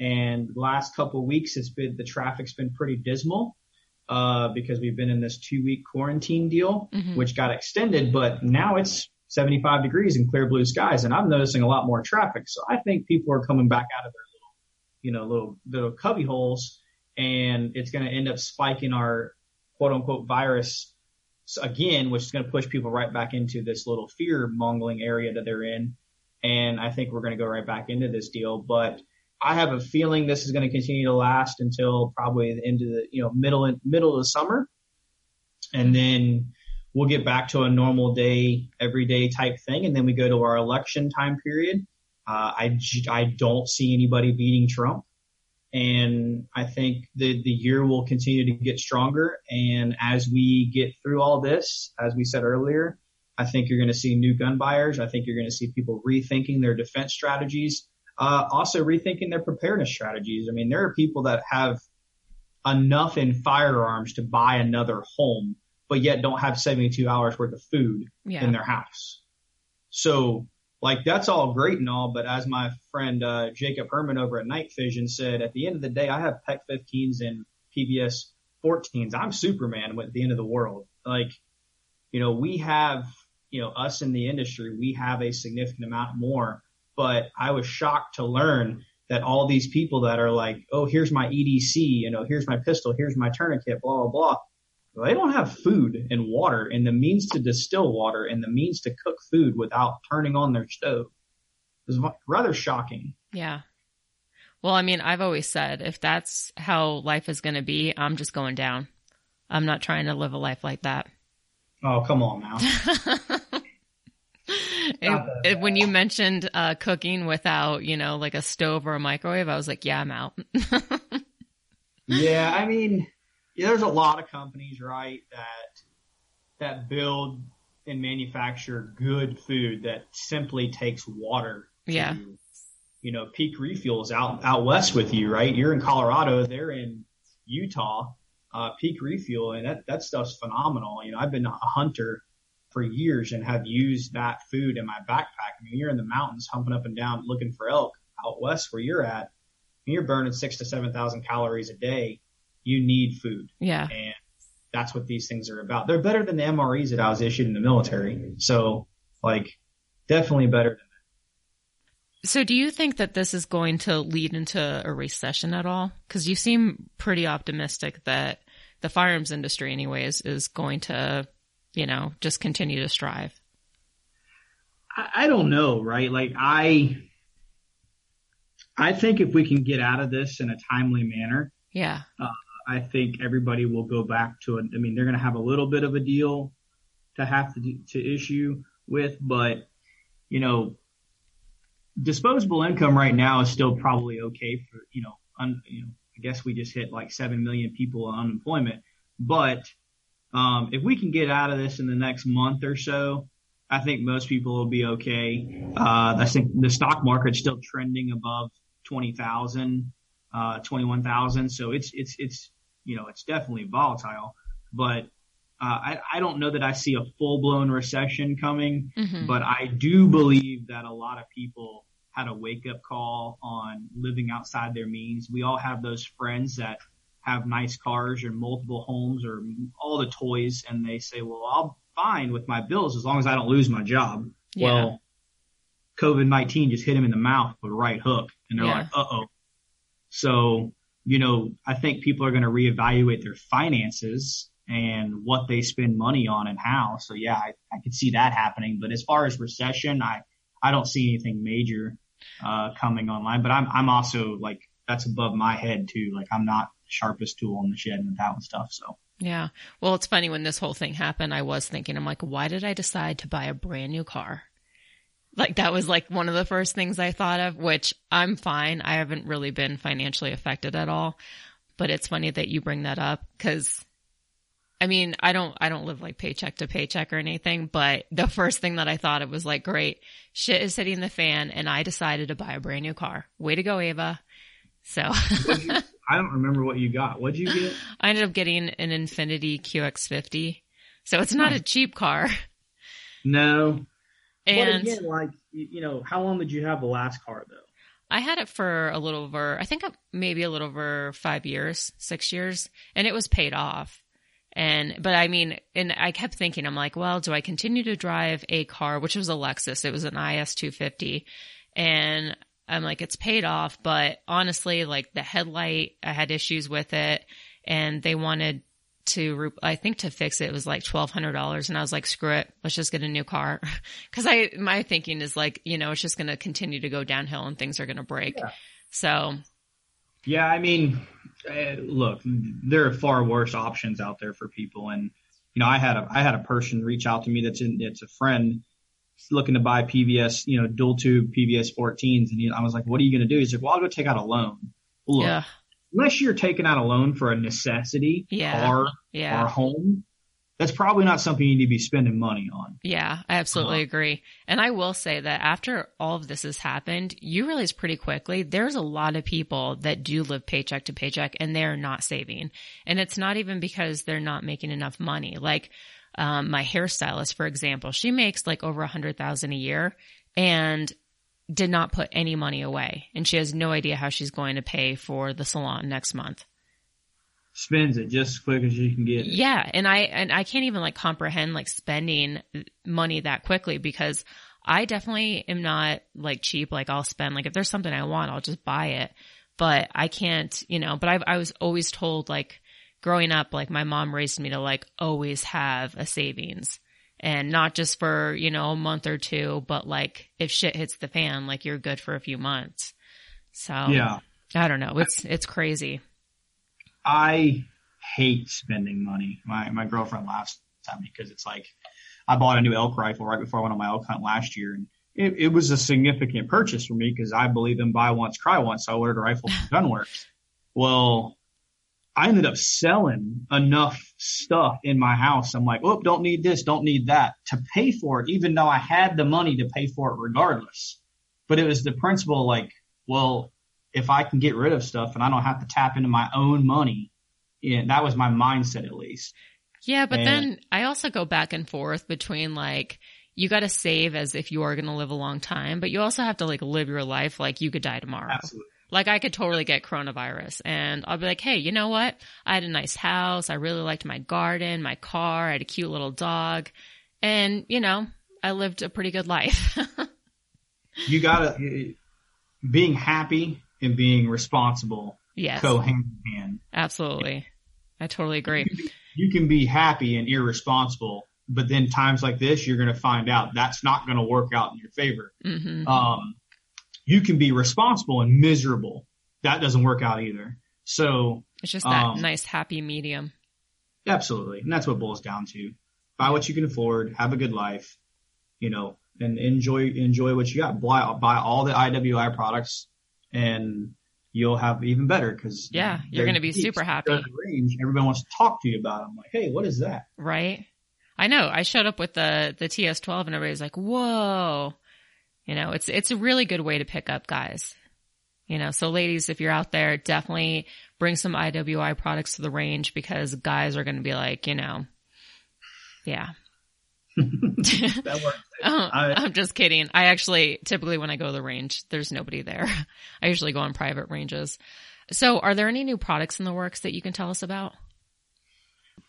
and last couple of weeks it's been, the traffic's been pretty dismal, uh, because we've been in this two week quarantine deal, Mhm. which got extended, but now it's 75 degrees and clear blue skies and I'm noticing a lot more traffic. So I think people are coming back out of their little, you know, little, little cubby holes and it's going to end up spiking our quote unquote virus again, which is going to push people right back into this little fear mongering area that they're in. And I think we're going to go right back into this deal, but I have a feeling this is going to continue to last until probably the end of the, you know, middle, middle of the summer. And then we'll get back to a normal day, everyday type thing. And then we go to our election time period. Uh, I, I don't see anybody beating Trump. And I think the, the year will continue to get stronger. And as we get through all this, as we said earlier, I think you're going to see new gun buyers. I think you're going to see people rethinking their defense strategies, uh, also rethinking their preparedness strategies. I mean, there are people that have enough in firearms to buy another home but yet don't have 72 hours worth of food yeah. in their house. So like that's all great and all, but as my friend uh, Jacob Herman over at Night Vision said, at the end of the day, I have PEQ 15s and PVS 14s. I'm Superman at the end of the world. Like, you know, we have, you know, us in the industry, we have a significant amount more, but I was shocked to learn that all these people that are like, oh, here's my EDC, you know, here's my pistol, here's my tourniquet, blah, blah, blah they don't have food and water and the means to distill water and the means to cook food without turning on their stove. It was rather shocking. Yeah. Well, I mean, I've always said if that's how life is going to be, I'm just going down. I'm not trying to live a life like that. Oh, come on now. [laughs] it, when you mentioned uh, cooking without, you know, like a stove or a microwave, I was like, yeah, I'm out. [laughs] yeah, I mean, yeah, there's a lot of companies, right, that that build and manufacture good food that simply takes water. Yeah. To, you know, Peak Refuels out out west with you, right? You're in Colorado, they're in Utah. Uh, Peak Refuel, and that that stuff's phenomenal. You know, I've been a hunter for years and have used that food in my backpack. I mean, you're in the mountains humping up and down looking for elk out west where you're at. And you're burning six to seven thousand calories a day you need food. Yeah. And that's what these things are about. They're better than the MREs that I was issued in the military. So like definitely better than that. So do you think that this is going to lead into a recession at all? Cause you seem pretty optimistic that the firearms industry anyways is going to, you know, just continue to strive. I, I don't know, right? Like I, I think if we can get out of this in a timely manner, yeah, uh, I think everybody will go back to it. I mean, they're going to have a little bit of a deal to have to, to issue with, but you know, disposable income right now is still probably okay for, you know, un, you know, I guess we just hit like 7 million people on unemployment, but, um, if we can get out of this in the next month or so, I think most people will be okay. Uh, I think the stock market's still trending above 20,000, uh, 21,000. So it's, it's, it's, you know, it's definitely volatile, but uh, I, I don't know that I see a full blown recession coming, mm-hmm. but I do believe that a lot of people had a wake up call on living outside their means. We all have those friends that have nice cars or multiple homes or all the toys and they say, well, I'll fine with my bills as long as I don't lose my job. Yeah. Well, COVID-19 just hit him in the mouth with a right hook and they're yeah. like, uh oh. So you know, I think people are going to reevaluate their finances and what they spend money on and how. So yeah, I, I could see that happening. But as far as recession, I, I don't see anything major, uh, coming online, but I'm, I'm also like, that's above my head too. Like I'm not sharpest tool in the shed with that and stuff. So. Yeah. Well, it's funny when this whole thing happened, I was thinking, I'm like, why did I decide to buy a brand new car? Like that was like one of the first things I thought of, which I'm fine. I haven't really been financially affected at all, but it's funny that you bring that up because I mean, I don't, I don't live like paycheck to paycheck or anything, but the first thing that I thought of was like, great, shit is hitting the fan and I decided to buy a brand new car. Way to go, Ava. So you, I don't remember what you got. What'd you get? [sighs] I ended up getting an Infiniti QX50. So it's not a cheap car. No, and but again, like you know, how long did you have the last car though? I had it for a little over, I think uh, maybe a little over five years, six years, and it was paid off. And, but I mean, and I kept thinking, I'm like, well, do I continue to drive a car, which was a Lexus? It was an IS 250. And I'm like, it's paid off, but honestly, like the headlight, I had issues with it and they wanted to, I think to fix it, it was like $1,200. And I was like, screw it. Let's just get a new car. [laughs] Cause I, my thinking is like, you know, it's just going to continue to go downhill and things are going to break. Yeah. So. Yeah. I mean, uh, look, there are far worse options out there for people. And you know, I had a I had a person reach out to me that's in it's a friend looking to buy PVS, you know, dual tube PVS 14s, and he, I was like, "What are you going to do?" He's like, "Well, I'll go take out a loan." Look, Yeah. unless you're taking out a loan for a necessity, Yeah. car Yeah. or home, that's probably not something you need to be spending money on. Yeah, I absolutely Uh-huh. agree. And I will say that after all of this has happened, you realize pretty quickly there's a lot of people that do live paycheck to paycheck and they're not saving. And it's not even because they're not making enough money. Like, um, my hairstylist, for example, she makes like over a hundred thousand a year and did not put any money away. And she has no idea how she's going to pay for the salon next month. Spends it just as quick as you can get it. Yeah, and I and I can't even like comprehend like spending money that quickly because I definitely am not like cheap. Like I'll spend like if there's something I want, I'll just buy it. But I can't, you know. But I I was always told like growing up, like my mom raised me to like always have a savings and not just for you know a month or two, but like if shit hits the fan, like you're good for a few months. So Yeah. I don't know. It's it's crazy. I hate spending money. My my girlfriend laughs at me because it's like I bought a new elk rifle right before I went on my elk hunt last year, and it, it was a significant purchase for me because I believe in buy once, cry once. So I ordered a rifle from Gunwerks. [laughs] Well, I ended up selling enough stuff in my house. I'm like, oh, don't need this, don't need that to pay for it, even though I had the money to pay for it regardless. But it was the principle like, well, if I can get rid of stuff and I don't have to tap into my own money, yeah, that was my mindset at least. Yeah, but And- then I also go back and forth between like you got to save as if you are going to live a long time, but you also have to like live your life like you could die tomorrow. Absolutely. Like I could totally get coronavirus and I'll be like, "Hey, you know what? I had a nice house. I really liked my garden, my car, I had a cute little dog, and you know, I lived a pretty good life." [laughs] You gotta, being happy and being responsible yes. go hand in hand. Absolutely. I totally agree. You can be happy and irresponsible, but then times like this, you're going to find out that's not going to work out in your favor. Mhm. Um, you can be responsible and miserable. That doesn't work out either. So It's just that um, nice happy medium. Absolutely. And that's what boils down to. Buy what you can afford, have a good life, you know, and enjoy, enjoy what you got. Buy, buy all the IWI products and you'll have even better because Yeah, you're gonna be super happy. Range, everybody wants to talk to you about. I'm like, hey, what is that? Right? I know. I showed up with the the TS12 and everybody's like, "Whoa." You know, it's it's a really good way to pick up guys. You know, so ladies, if you're out there, definitely bring some IWI products to the range because guys are going to be like, you know, yeah. [laughs] That works. Oh, [laughs] I- I'm just kidding. I actually typically when I go to the range, there's nobody there. [laughs] I usually go on private ranges. So, are there any new products in the works that you can tell us about?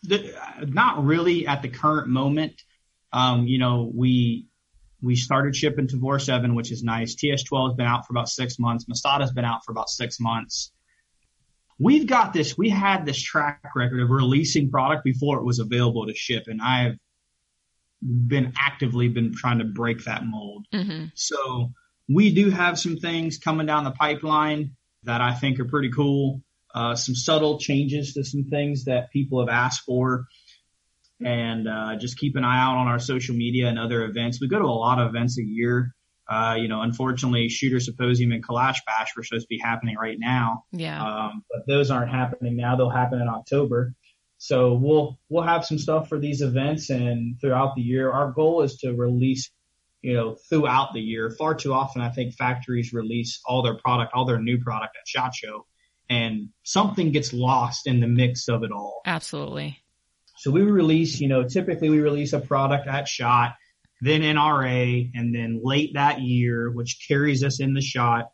the, not really at the current moment. Um, you know, we we started shipping Tavor Seven, which is nice. TS12 has been out for about six months. Masada's been out for about six months. We've got this. We had this track record of releasing product before it was available to ship, and I've been actively been trying to break that mold. hmm So we do have some things coming down the pipeline that I think are pretty cool. Uh, some subtle changes to some things that people have asked for. And uh, just keep an eye out on our social media and other events. We go to a lot of events a year. Uh, you know, unfortunately, Shooter Symposium and Kalash Bash were supposed to be happening right now, Yeah. um, but those aren't happening now. They'll happen in October. So we'll we'll have some stuff for these events and throughout the year. Our goal is to release, you know, throughout the year. Far too often, I think factories release all their product, all their new product at Shot Show, and something gets lost in the mix of it all. Absolutely. So we release, you know, typically we release a product at Shot, then NRA, and then late that year, which carries us in the Shot.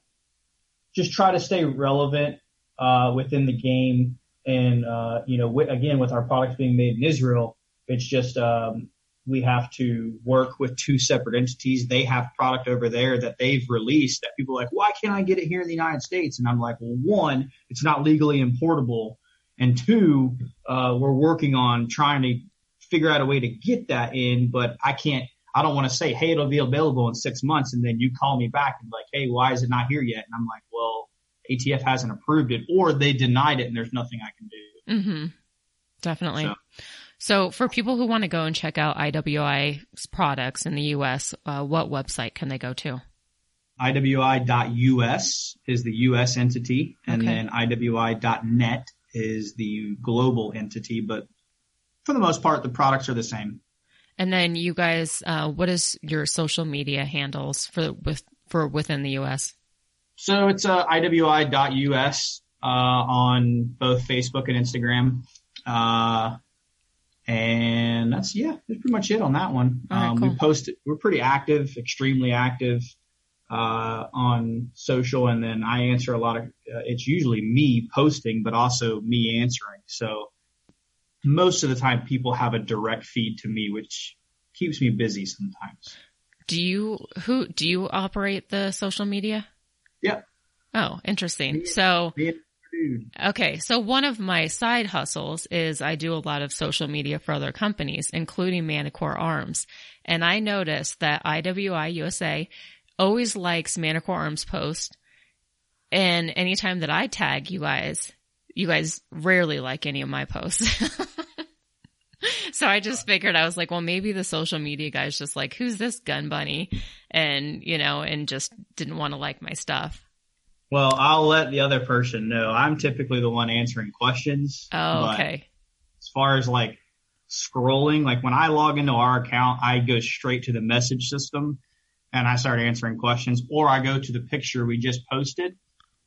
Just try to stay relevant uh, within the game, and uh, you know, wi- again, with our products being made in Israel, it's just um, we have to work with two separate entities. They have product over there that they've released that people are like, why can't I get it here in the United States? And I'm like, well, one, it's not legally importable. And two, uh, we're working on trying to figure out a way to get that in, but I can't, I don't want to say, hey, it'll be available in six months. And then you call me back and be like, hey, why is it not here yet? And I'm like, well, ATF hasn't approved it or they denied it and there's nothing I can do. Mm-hmm. Definitely. So- So for people who want to go and check out IWI's products in the U.S., uh, what website can they go to? IWI.us is the U.S. entity, and Okay. then IWI.net is the global entity. But for the most part, the products are the same. And then you guys, uh, what is your social media handles for with for within the U.S.? So it's uh, IWI.us uh, on both Facebook and Instagram. Uh, and that's, yeah, that's pretty much it on that one. Right, um, cool. We post, we're pretty active, extremely active uh, on social. And then I answer a lot of, uh, it's usually me posting, but also me answering. So most of the time people have a direct feed to me, which keeps me busy sometimes. Do you who do you operate the social media? Yeah. Oh, interesting. So Me. Okay, so one of my side hustles is I do a lot of social media for other companies, including Manticore Arms. And I noticed that IWI USA always likes Manticore Arms post. And anytime that I tag you guys, you guys rarely like any of my posts. [laughs] so I just figured I was like, well, maybe the social media guy's just like, who's this gun bunny? And, you know, and just didn't want to like my stuff. Well, I'll let the other person know. I'm typically the one answering questions. Oh, okay. As far as like scrolling, like when I log into our account, I go straight to the message system and I start answering questions or I go to the picture we just posted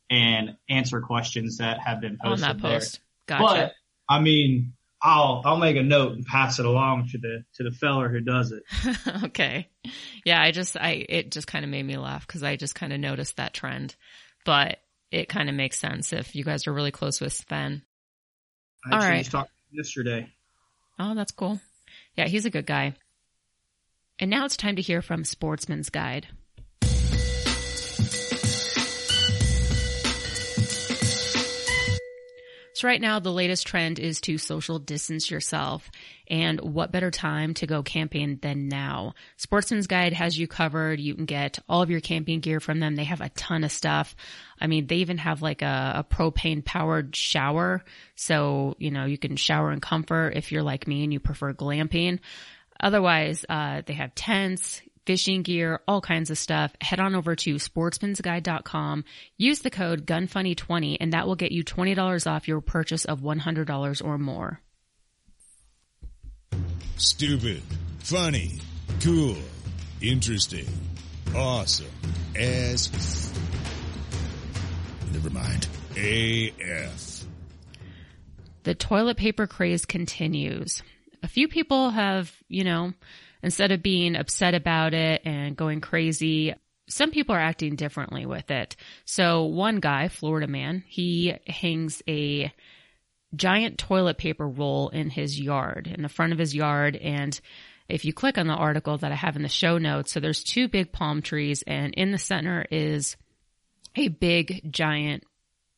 and answer questions that have been posted On that there. post. Gotcha. But I mean, I'll, I'll make a note and pass it along to the, to the feller who does it. [laughs] okay. Yeah, I just, I, it just kind of made me laugh because I just kind of noticed that trend. But it kind of makes sense if you guys are really close with Sven. I All right. yesterday. Oh, that's cool. Yeah, he's a good guy. And now it's time to hear from Sportsman's Guide. So right now, the latest trend is to social distance yourself. And what better time to go camping than now? Sportsman's Guide has you covered. You can get all of your camping gear from them. They have a ton of stuff. I mean, they even have like a, a propane powered shower. So, you know, you can shower in comfort if you're like me and you prefer glamping. Otherwise, uh, they have tents, fishing gear, all kinds of stuff. Head on over to sportsmansguide.com. Use the code GUNFUNNY20 and that will get you $20 off your purchase of $100 or more. Stupid, funny, cool, interesting, awesome, as f- never mind. AF. The toilet paper craze continues. A few people have, you know, instead of being upset about it and going crazy, some people are acting differently with it. So one guy, Florida man, he hangs a giant toilet paper roll in his yard, in the front of his yard. And if you click on the article that I have in the show notes, so there's two big palm trees and in the center is a big giant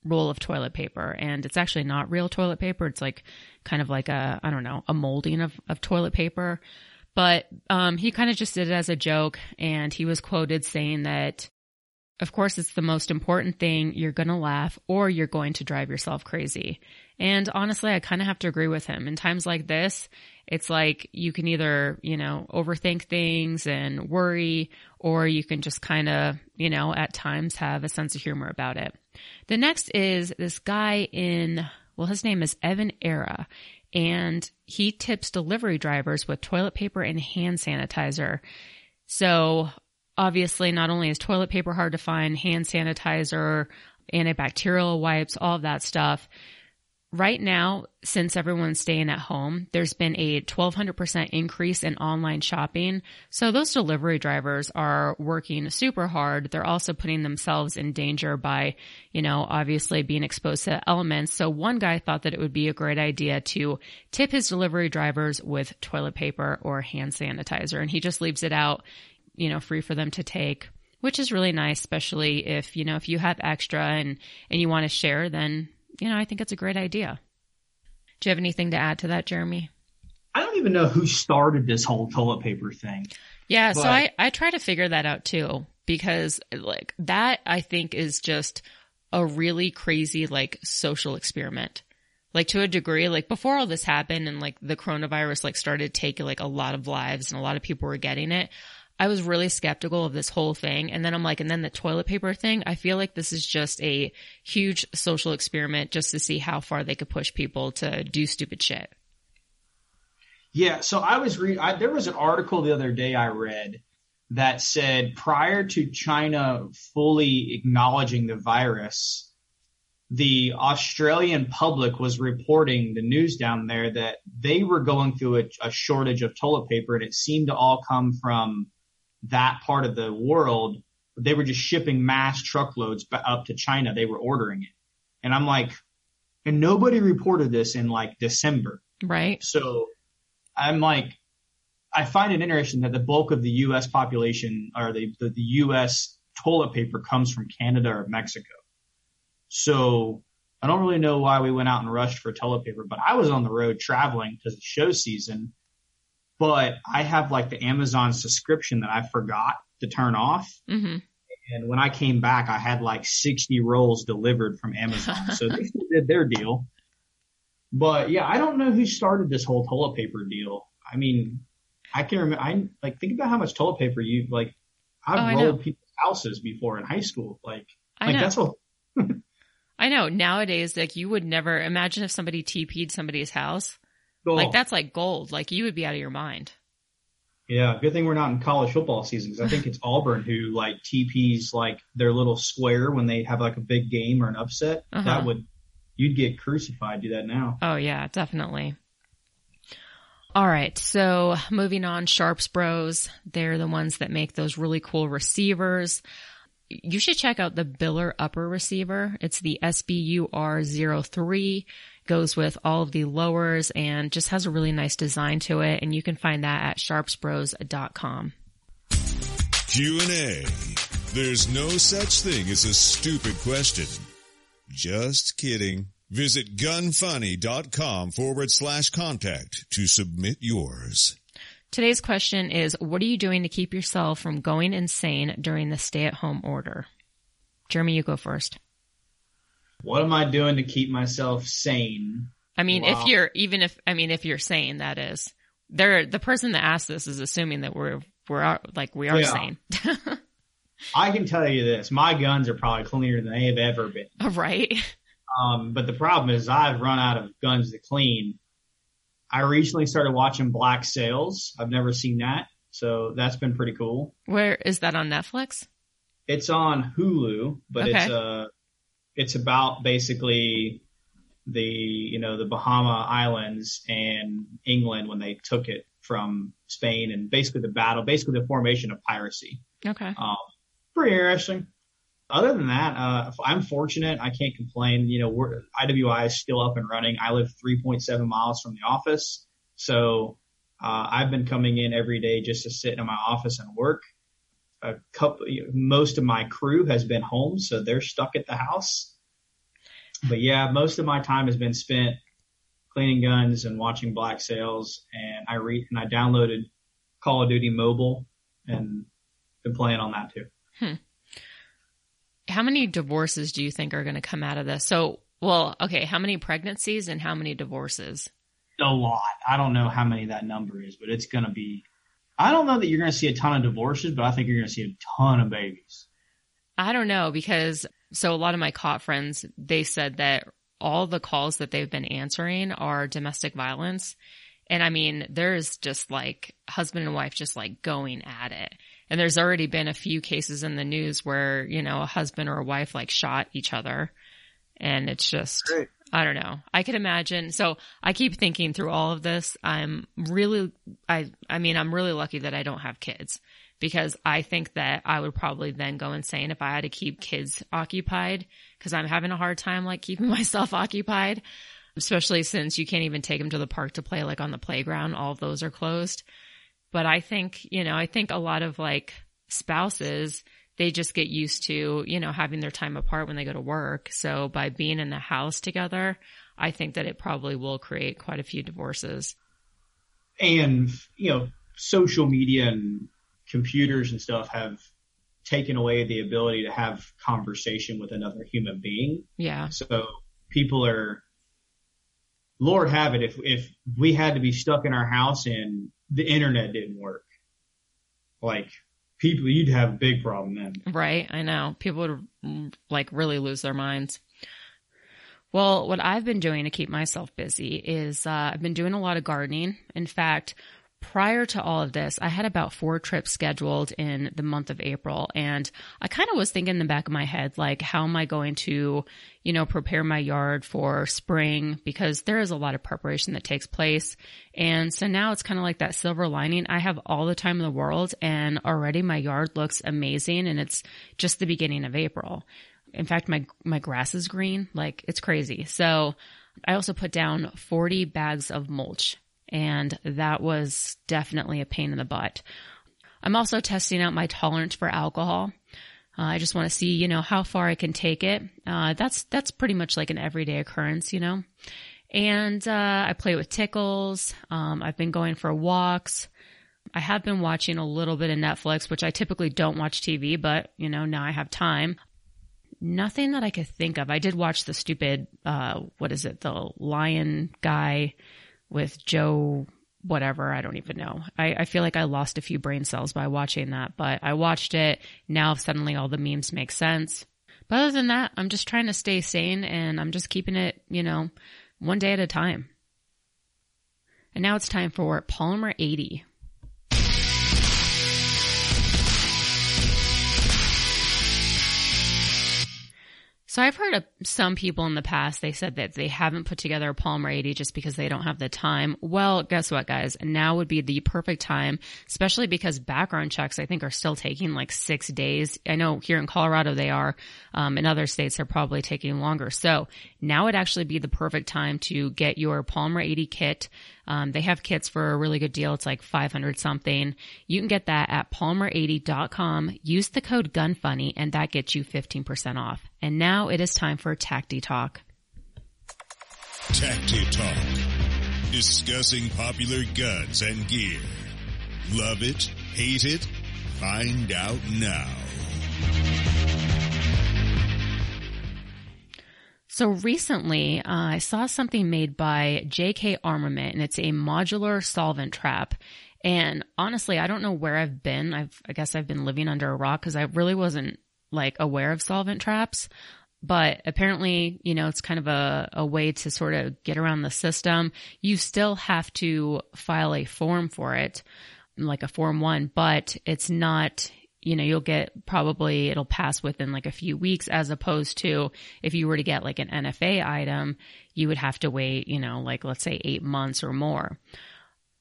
roll of toilet paper and it's actually not real toilet paper. It's like kind of like a, I don't know, a molding of, of toilet paper. But, um, he kind of just did it as a joke and he was quoted saying that, of course, it's the most important thing. You're going to laugh or you're going to drive yourself crazy. And honestly, I kind of have to agree with him. In times like this, it's like you can either, you know, overthink things and worry, or you can just kind of, you know, at times have a sense of humor about it. The next is this guy in, well, his name is Evan Era, and he tips delivery drivers with toilet paper and hand sanitizer. So obviously not only is toilet paper hard to find, hand sanitizer, antibacterial wipes, all of that stuff. Right now, since everyone's staying at home, there's been a 1200% increase in online shopping. So those delivery drivers are working super hard. They're also putting themselves in danger by, you know, obviously being exposed to elements. So one guy thought that it would be a great idea to tip his delivery drivers with toilet paper or hand sanitizer. And he just leaves it out, you know, free for them to take which is really nice, especially if, you know, if you have extra and, and you want to share, then, you know, I think it's a great idea. Do you have anything to add to that, Jeremy? I don't even know who started this whole toilet paper thing. Yeah. so I, I try to figure that out too, because like that I think is just a really crazy like social experiment. like to a degree, like before all this happened and like the coronavirus like started taking like a lot of lives and a lot of people were getting it. I was really skeptical of this whole thing. And then I'm like, and then the toilet paper thing, I feel like this is just a huge social experiment just to see how far they could push people to do stupid shit. Yeah. So I was reading, there was an article the other day I read that said prior to China fully acknowledging the virus, the Australian public was reporting the news down there that they were going through a, a, shortage of toilet paper and it seemed to all come from that part of the world. They were just shipping mass truckloads up to China. They were ordering it. And I'm like, and nobody reported this in like December. Right. So I'm like, I find it interesting that the bulk of the U.S. population or the, the, the U.S. toilet paper comes from Canada or Mexico. So I don't really know why we went out and rushed for toilet paper, but I was on the road traveling because it's show season. But I have like the Amazon subscription that I forgot to turn off. Mm-hmm. And when I came back, I had like 60 rolls delivered from Amazon. so [laughs] they did their deal. But yeah, I don't know who started this whole toilet paper deal. I mean, I can remember, I like, think about how much toilet paper you, like, I've oh, rolled people's houses before in high school. Like, I like know. that's what. [laughs] I know nowadays, like you would never imagine if somebody TP'd somebody's house. Like that's like gold. Like you would be out of your mind. Yeah, good thing we're not in college football season because I think it's Auburn who like TPs like their little square when they have like a big game or an upset. Uh-huh. That would you'd get crucified. Do that now. Oh yeah, definitely. All right, so moving on, Sharps Bros. They're the ones that make those really cool receivers you should check out the Biller upper receiver. It's the SBUR03 goes with all of the lowers and just has a really nice design to it. And you can find that at sharpsbros.com. Q&A. There's no such thing as a stupid question. Just kidding. Visit gunfunny.com forward slash contact to submit yours. Today's question is, what are you doing to keep yourself from going insane during the stay at home order? Jeremy, you go first. What am I doing to keep myself sane? I mean, wow. if you're, even if, I mean, if you're sane, that is, there, the person that asked this is assuming that we're, we're, like, we are yeah. sane. [laughs] I can tell you this, my guns are probably cleaner than they have ever been. [laughs] Right. Um, but the problem is I've run out of guns to clean I recently started watching Black Sails. I've never seen that, so that's been pretty cool. Where is that on Netflix? It's on Hulu, but okay. it's uh it's about basically the you know the Bahama Islands and England when they took it from Spain and basically the battle, basically the formation of piracy. Okay. Um, pretty interesting other than that, uh, I'm fortunate. I can't complain. You know, we're, IWI is still up and running. I live 3.7 miles from the office. So, uh, I've been coming in every day just to sit in my office and work. A couple, most of my crew has been home, so they're stuck at the house. But yeah, most of my time has been spent cleaning guns and watching Black Sails. And I read and I downloaded Call of Duty Mobile and been playing on that too. Hmm how many divorces do you think are going to come out of this? So, well, okay, how many pregnancies and how many divorces? A lot. I don't know how many that number is, but it's going to be. I don't know that you're going to see a ton of divorces, but I think you're going to see a ton of babies. I don't know because so a lot of my cop friends they said that all the calls that they've been answering are domestic violence. And I mean, there's just like husband and wife just like going at it. And there's already been a few cases in the news where, you know, a husband or a wife like shot each other. And it's just, Great. I don't know. I could imagine. So I keep thinking through all of this. I'm really, I, I mean, I'm really lucky that I don't have kids because I think that I would probably then go insane if I had to keep kids occupied because I'm having a hard time like keeping [laughs] myself occupied, especially since you can't even take them to the park to play like on the playground. All of those are closed. But I think, you know, I think a lot of like spouses, they just get used to, you know, having their time apart when they go to work. So by being in the house together, I think that it probably will create quite a few divorces. And, you know, social media and computers and stuff have taken away the ability to have conversation with another human being. Yeah. So people are Lord have it, if if we had to be stuck in our house and the internet didn't work, like people, you'd have a big problem then. Right. I know. People would like really lose their minds. Well, what I've been doing to keep myself busy is uh, I've been doing a lot of gardening. In fact, prior to all of this, I had about four trips scheduled in the month of April. And I kind of was thinking in the back of my head, like, how am I going to, you know, prepare my yard for spring? Because there is a lot of preparation that takes place. And so now it's kind of like that silver lining. I have all the time in the world and already my yard looks amazing and it's just the beginning of April. In fact, my, my grass is green. Like it's crazy. So I also put down 40 bags of mulch and that was definitely a pain in the butt. I'm also testing out my tolerance for alcohol. Uh, I just want to see, you know, how far I can take it. Uh, that's, that's pretty much like an everyday occurrence, you know, and, uh, I play with tickles. Um, I've been going for walks. I have been watching a little bit of Netflix, which I typically don't watch TV, but you know, now I have time. Nothing that I could think of. I did watch the stupid, uh, what is it? The lion guy with Joe whatever. I don't even know. I, I feel like I lost a few brain cells by watching that, but I watched it. Now suddenly all the memes make sense. But other than that, I'm just trying to stay sane and I'm just keeping it, you know, one day at a time. And now it's time for Polymer 80. So I've heard of some people in the past, they said that they haven't put together a Polymer 80 just because they don't have the time. Well, guess what guys? Now would be the perfect time, especially because background checks I think are still taking like six days. I know here in Colorado they are. Um, in other states they're probably taking longer. So now would actually be the perfect time to get your Polymer 80 kit. Um, they have kits for a really good deal. It's like 500 something. You can get that at polymer80.com. Use the code GUNFUNNY and that gets you 15% off. And now it is time for Tacti Talk. Tacti Talk. Discussing popular guns and gear. Love it? Hate it? Find out now. So recently, uh, I saw something made by JK Armament and it's a modular solvent trap. And honestly, I don't know where I've been. I've, I guess I've been living under a rock because I really wasn't like aware of solvent traps. But apparently, you know, it's kind of a, a way to sort of get around the system. You still have to file a form for it, like a form one, but it's not you know, you'll get probably it'll pass within like a few weeks as opposed to if you were to get like an NFA item, you would have to wait, you know, like let's say eight months or more.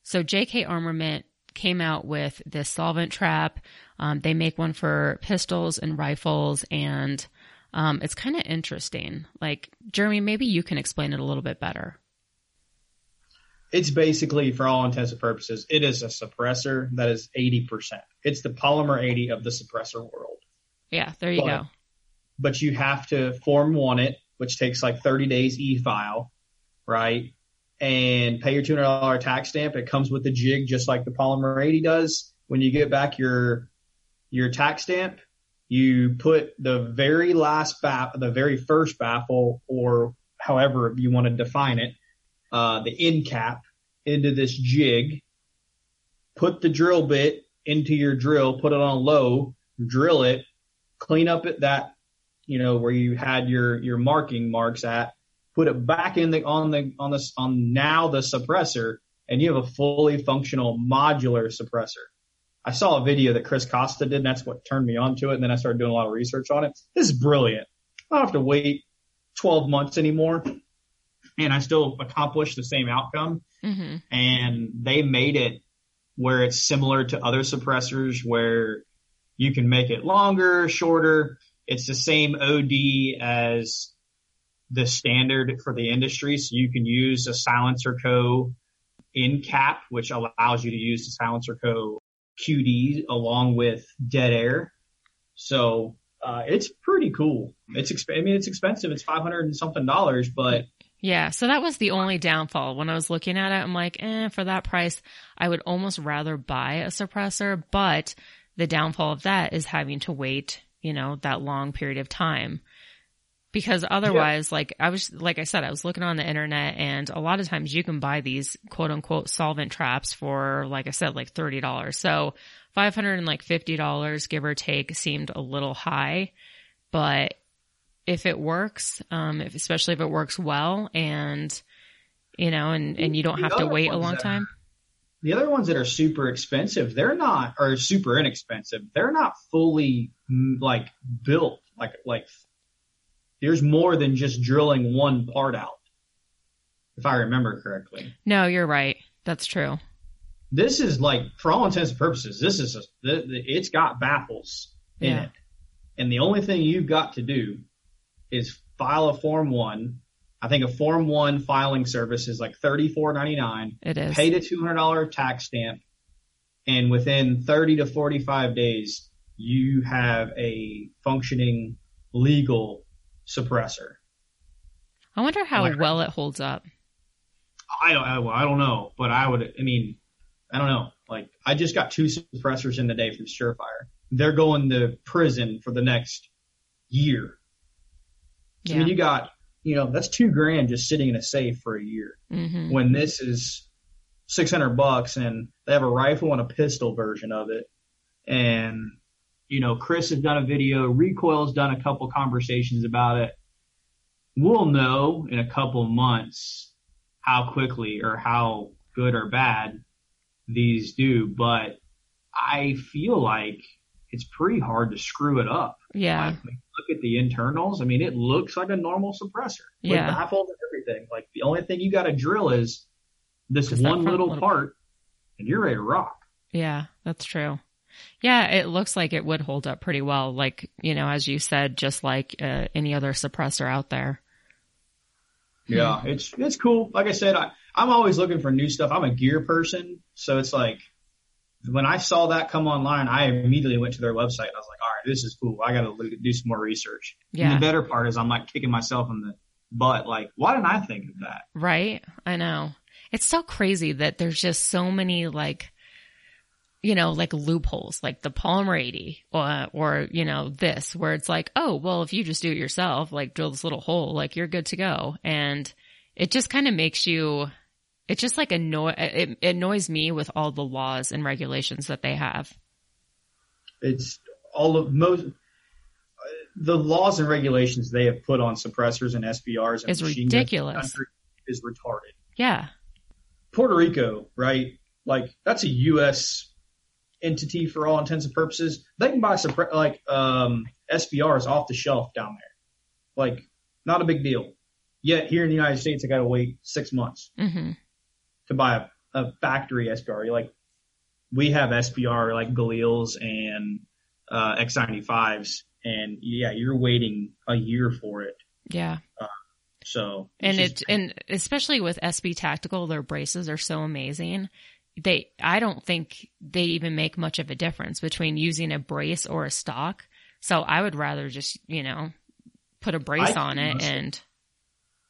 So JK Armament came out with this solvent trap. Um, they make one for pistols and rifles and um, it's kind of interesting. Like, Jeremy, maybe you can explain it a little bit better it's basically, for all intents and purposes, it is a suppressor that is 80%. It's the polymer 80 of the suppressor world. Yeah, there you but, go. But you have to form one it, which takes like 30 days e-file, right? And pay your $200 tax stamp. It comes with the jig just like the polymer 80 does. When you get back your, your tax stamp, you put the very last baffle, the very first baffle, or however you want to define it, uh, the end cap into this jig, put the drill bit into your drill, put it on low, drill it, clean up at that, you know, where you had your, your marking marks at, put it back in the, on the, on this, on now the suppressor and you have a fully functional modular suppressor. I saw a video that Chris Costa did and that's what turned me on to it. And then I started doing a lot of research on it. This is brilliant. I don't have to wait 12 months anymore and I still accomplish the same outcome. Mm-hmm. And they made it where it's similar to other suppressors where you can make it longer, shorter. It's the same OD as the standard for the industry. So you can use a SilencerCo in cap, which allows you to use the SilencerCo QD along with dead air. So uh, it's pretty cool. It's exp- I mean, it's expensive. It's five hundred and something dollars, but yeah, so that was the only downfall. When I was looking at it, I'm like, eh, for that price, I would almost rather buy a suppressor, but the downfall of that is having to wait, you know, that long period of time. Because otherwise, like I was, like I said, I was looking on the internet and a lot of times you can buy these quote unquote solvent traps for, like I said, like $30. So $550, give or take, seemed a little high, but if it works, um, if, especially if it works well and, you know, and, and you don't have to wait a long time. The other ones that are super expensive, they're not, or super inexpensive. They're not fully mm, like built. Like, like there's more than just drilling one part out. If I remember correctly. No, you're right. That's true. This is like, for all intents and purposes, this is a, it's got baffles in Yeah. it, and the only thing you've got to do is file a form one. I think a form one filing service is like thirty four ninety nine. It is. Pay the two hundred dollar tax stamp, and within thirty to forty five days, you have a functioning legal suppressor. I wonder how Like- well it holds up. I don't, I, I don't know, but I would, I mean, I don't know. Like, I just got two suppressors in the day from Surefire. They're going to prison for the next year. So, I mean, you got, you know, that's two grand just sitting in a safe for a year. hmm When this is 600 bucks and they have a rifle and a pistol version of it. And, you know, Chris has done a video. Recoil's done a couple conversations about it. We'll know in a couple months how quickly or how good or bad these do, but I feel like it's pretty hard to screw it up. Yeah. Like, look at the internals. I mean, it looks like a normal suppressor with Yeah. baffles and everything. Like the only thing you got to drill is this Just one little little- part, and you're ready to rock. Yeah, that's true. Yeah, it looks like it would hold up pretty well. Like, you know, as you said, just like uh, any other suppressor out there. Yeah, it's it's cool. Like I said, I I'm always looking for new stuff. I'm a gear person, so it's like when I saw that come online, I immediately went to their website and I was like, all right, this is cool. I got to do some more research. And Yeah. the better part is I'm like kicking myself in the butt. Like, why didn't I think of that? Right? I know. It's so crazy that there's just so many like you know, like loopholes, like the Polymer 80 or, uh, or, you know, this where it's like, oh, well, if you just do it yourself, like drill this little hole, like you're good to go. And it just kind of makes you, it just like annoy, it, it annoys me with all the laws and regulations that they have. It's all of most the laws and regulations they have put on suppressors and SBRs and It's machine guns in the ridiculous. is retarded. Yeah. Puerto Rico, right? Like that's a U.S. entity for all intents and purposes. They can buy suppre- like um, SBRs off the shelf down there, like not a big deal. Yet here in the United States, I got to wait six months hmm to buy a, a factory SBR. You're like we have SBR like Galils and uh, X95s, and yeah, you're waiting a year for it. Yeah. So and it's it and especially with SB Tactical, their braces are so amazing. They, I don't think they even make much of a difference between using a brace or a stock. So I would rather just, you know, put a brace I on it and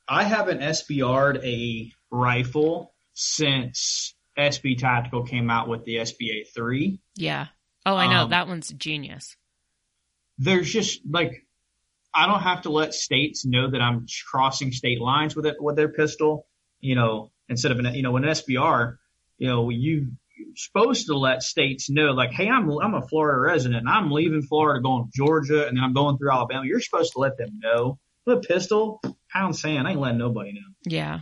I haven't SBR'd a rifle since SB Tactical came out with the SBA three. yeah. Oh, I know Um, that one's genius. There's just like I don't have to let states know that I'm crossing state lines with it with their pistol. You know, instead of an you know an SBR, you know you you're supposed to let states know like, hey, I'm I'm a Florida resident and I'm leaving Florida going to Georgia and then I'm going through Alabama. You're supposed to let them know. With a pistol, pound sand, I ain't letting nobody know. Yeah.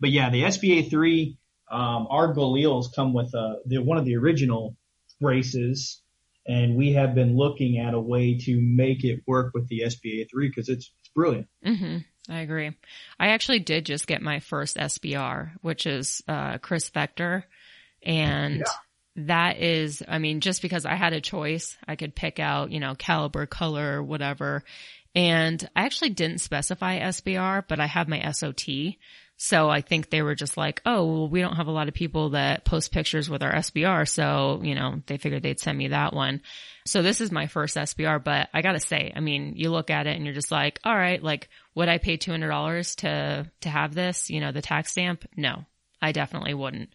but yeah, the SBA three, um, our Galils come with uh, the one of the original braces, and we have been looking at a way to make it work with the SBA three because it's it's brilliant. hmm I agree. I actually did just get my first SBR, which is uh, KRISS Vector, and Yeah. that is, I mean, just because I had a choice, I could pick out, you know, caliber, color, whatever. And I actually didn't specify SBR, but I have my SOT. So I think they were just like, oh, well, we don't have a lot of people that post pictures with our SBR. So, you know, they figured they'd send me that one. So this is my first SBR, but I gotta say, I mean, you look at it and you're just like, all right, like, would I pay $200 to, to have this, you know, the tax stamp? No, I definitely wouldn't.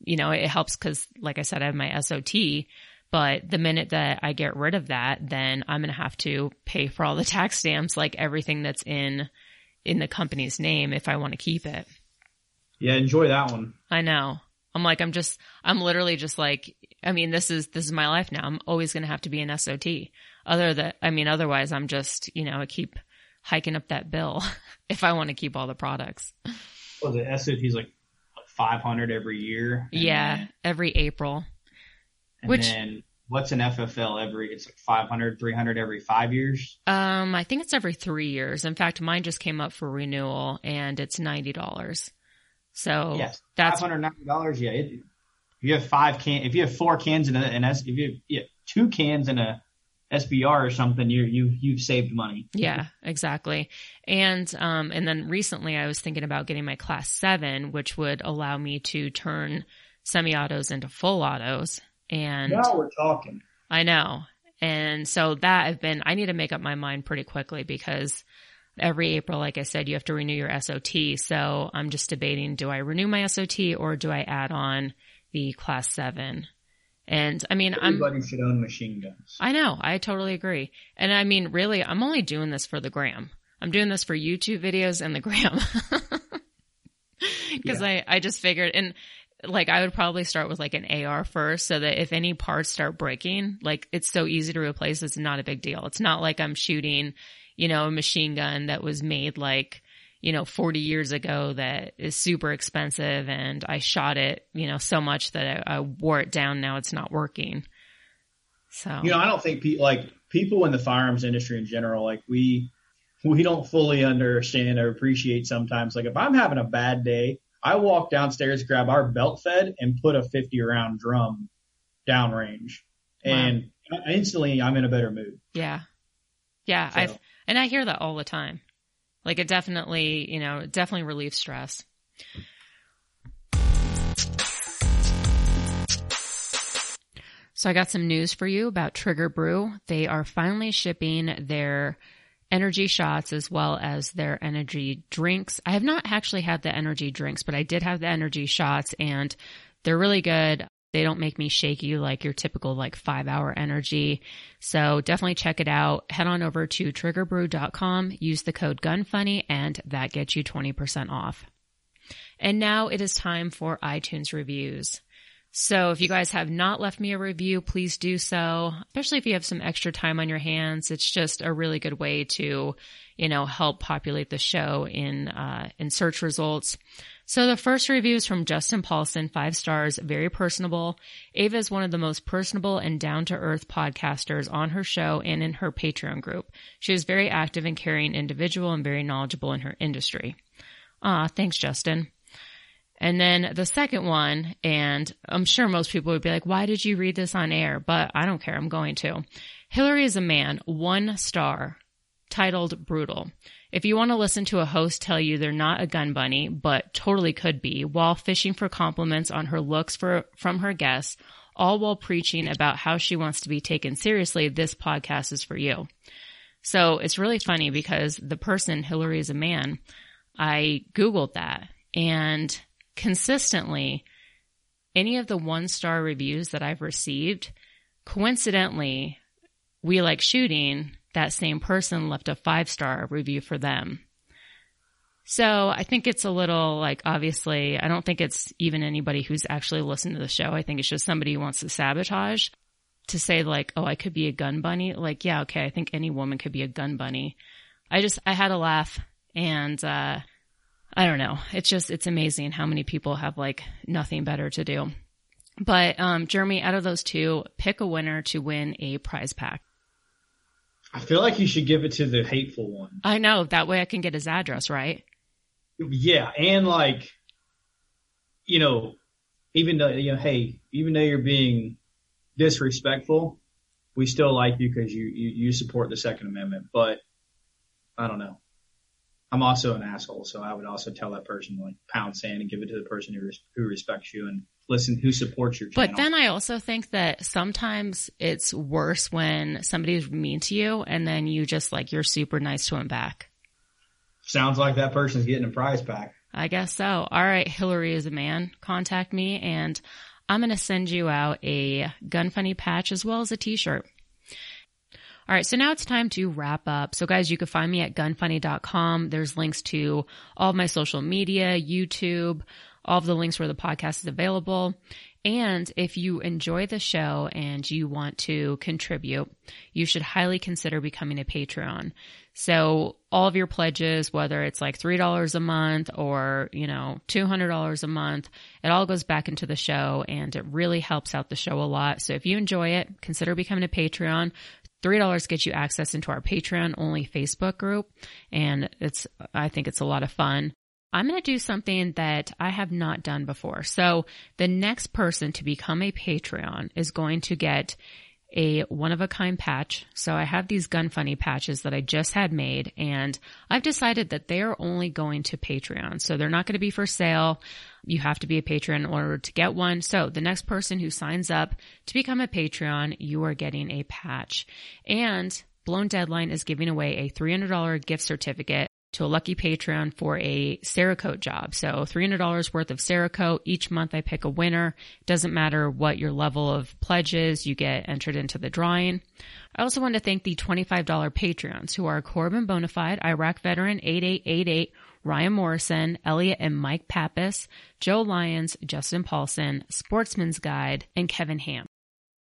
You know, it helps cause like I said, I have my SOT, But the minute that I get rid of that, then I'm going to have to pay for all the [laughs] tax stamps, like everything that's in, in the company's name if I want to keep it. Yeah, enjoy that one. I know. I'm like, I'm just, I'm literally just like, I mean, this is, this is my life now. I'm always going to have to be an SOT. Other that, I mean, otherwise I'm just, you know, I keep hiking up that bill [laughs] if I want to keep all the products. Well, the SOT's like 500 every year. Yeah, then, every April. and which- then what's an FFL every? It's like 500, 300 every five years. Um, I think it's every three years. In fact, mine just came up for renewal and it's $90. So yes, that's, five hundred ninety dollars. Yeah, it, if you have five can, if you have four cans in a, an S, if you have yeah, two cans in a SBR or something, you you you've saved money. yeah, exactly. And, um, and then recently I was thinking about getting my class seven, which would allow me to turn semi-autos into full autos. And Now we're talking. I know. And so that I've been, I need to make up my mind pretty quickly because every April, like I said, you have to renew your SOT. So I'm just debating, do I renew my SOT or do I add on the class seven? And I mean, I'm, Everybody should own machine guns. I know, I totally agree. And I mean, really, I'm only doing this for the gram. I'm doing this for YouTube videos and the gram. [laughs] Cause I, I just figured, and like I would probably start with like an AR first so that if any parts start breaking, like it's so easy to replace, it's not a big deal. It's not like I'm shooting, you know, a machine gun that was made like, you know, 40 years ago that is super expensive and I shot it, you know, so much that I, I wore it down. Now it's not working. So, You know, I don't think pe- like people in the firearms industry in general, like we we don't fully understand or appreciate sometimes. Like if I'm having a bad day, I walk downstairs, grab our belt fed, and put a 50 round drum downrange, and uh, instantly I'm in a better mood. Yeah. Yeah. So- I've, and I hear that all the time. Like it definitely, you know, definitely relieves stress. So I got some news for you about Trigger Brew. They are finally shipping their energy shots as well as their energy drinks. I have not actually had the energy drinks, but I did have the energy shots and they're really good. They don't make me shaky like your typical like five hour energy. So definitely check it out. Head on over to triggerbrew.com, use the code GUNFUNNY and that gets you 20% off. And now it is time for iTunes reviews. So if you guys have not left me a review, please do so, especially if you have some extra time on your hands. It's just a really good way to, you know, help populate the show in, uh, in search results. So the first review is from Justin Paulson, five stars, very personable. Ava is one of the most personable and down to earth podcasters on her show and in her Patreon group. She is very active and caring individual and very knowledgeable in her industry. Ah, thanks, Justin. And then the second one, and I'm sure most people would be like, why did you read this on air? But I don't care. I'm going to. Hillary is a man, one star, titled Brutal. If you want to listen to a host tell you they're not a gun bunny, but totally could be, while fishing for compliments on her looks for, from her guests, all while preaching about how she wants to be taken seriously, this podcast is for you. So it's really funny because the person, Hillary is a man, I Googled that and consistently any of the one star reviews that I've received, coincidentally, we like shooting, that same person left a five star review for them. So I think it's a little like, obviously, I don't think it's even anybody who's actually listened to the show. I think it's just somebody who wants to sabotage to say like, oh, I could be a gun bunny. Like, yeah, okay. I think any woman could be a gun bunny. I just, I had a laugh and, uh, I don't know. It's just, it's amazing how many people have like nothing better to do. But, um, Jeremy, out of those two, pick a winner to win a prize pack. I feel like you should give it to the hateful one. I know that way I can get his address, right? Yeah, and like, you know, even though you know, hey, even though you're being disrespectful, we still like you because you, you you support the Second Amendment. But I don't know. I'm also an asshole, so I would also tell that person like pound sand and give it to the person who res- who respects you and listen who supports your channel. But then I also think that sometimes it's worse when somebody's mean to you and then you just like, you're super nice to him back. sounds like that person's getting a prize pack. I guess so. All right. Hillary is a man. Contact me and I'm going to send you out a Gun Funny patch as well as a t-shirt. All right, so now it's time to wrap up. So guys, you can find me at gunfunny.com. There's links to all of my social media, YouTube, all of the links where the podcast is available. And if you enjoy the show and you want to contribute, you should highly consider becoming a Patreon. So all of your pledges, whether it's like $3 a month or, you know, $200 a month, it all goes back into the show and it really helps out the show a lot. So if you enjoy it, consider becoming a Patreon. $3 gets you access into our Patreon only Facebook group. And it's, I think it's a lot of fun. I'm going to do something that I have not done before. So the next person to become a Patreon is going to get a one of a kind patch. So I have these gun funny patches that I just had made and I've decided that they are only going to Patreon. So they're not going to be for sale. You have to be a patron in order to get one. So the next person who signs up to become a Patreon, you are getting a patch and Blown Deadline is giving away a $300 gift certificate to a lucky patron for a Cerakote job. So $300 worth of Cerakote. Each month I pick a winner. Doesn't matter what your level of pledge is, you get entered into the drawing. I also want to thank the $25 patrons who are Corbin Bonafide, Iraq veteran 8888, Ryan Morrison, Elliot and Mike Pappas, Joe Lyons, Justin Paulson, Sportsman's Guide, and Kevin Ham.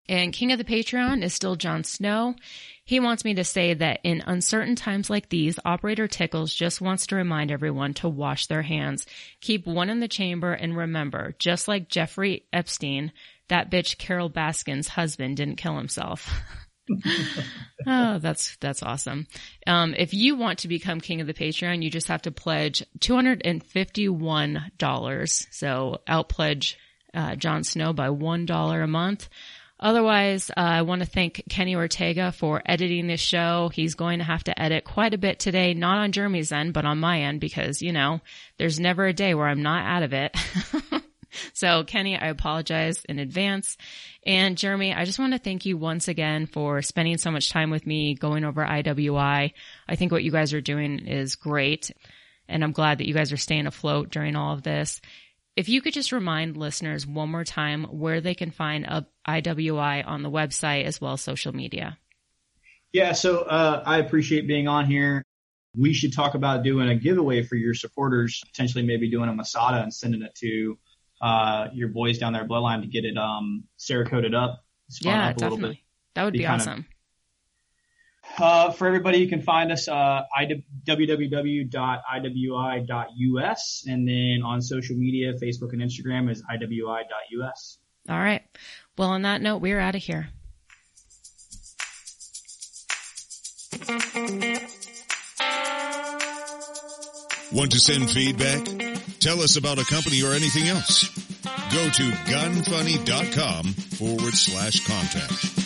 And King of the Patreon is still Jon Snow. He wants me to say that in uncertain times like these, Operator Tickles just wants to remind everyone to wash their hands, keep one in the chamber, and remember, just like Jeffrey Epstein, that bitch Carole Baskin's husband didn't kill himself. [laughs] oh, that's that's awesome. Um, if you want to become king of the Patreon, you just have to pledge two hundred and fifty-one dollars. So out pledge uh, Jon Snow by one dollar a month. Otherwise, uh, I want to thank Kenny Ortega for editing this show. He's going to have to edit quite a bit today, not on Jeremy's end, but on my end because, you know, there's never a day where I'm not out of it. [laughs] so Kenny, I apologize in advance. And Jeremy, I just want to thank you once again for spending so much time with me going over IWI. I think what you guys are doing is great. And I'm glad that you guys are staying afloat during all of this. If you could just remind listeners one more time where they can find a IWI on the website as well as social media. Yeah, so uh, I appreciate being on here. We should talk about doing a giveaway for your supporters, potentially maybe doing a Masada and sending it to uh, your boys down there, Bloodline, to get it um, Cerakoted up. Yeah, up definitely. That would be, be awesome. Of, uh, for everybody, you can find us uh, www.iwi.us, and then on social media, Facebook and Instagram is iwi.us. All right. Well, on that note, we're out of here. Want to send feedback? Tell us about a company or anything else. Go to gunfunny.com forward slash contact.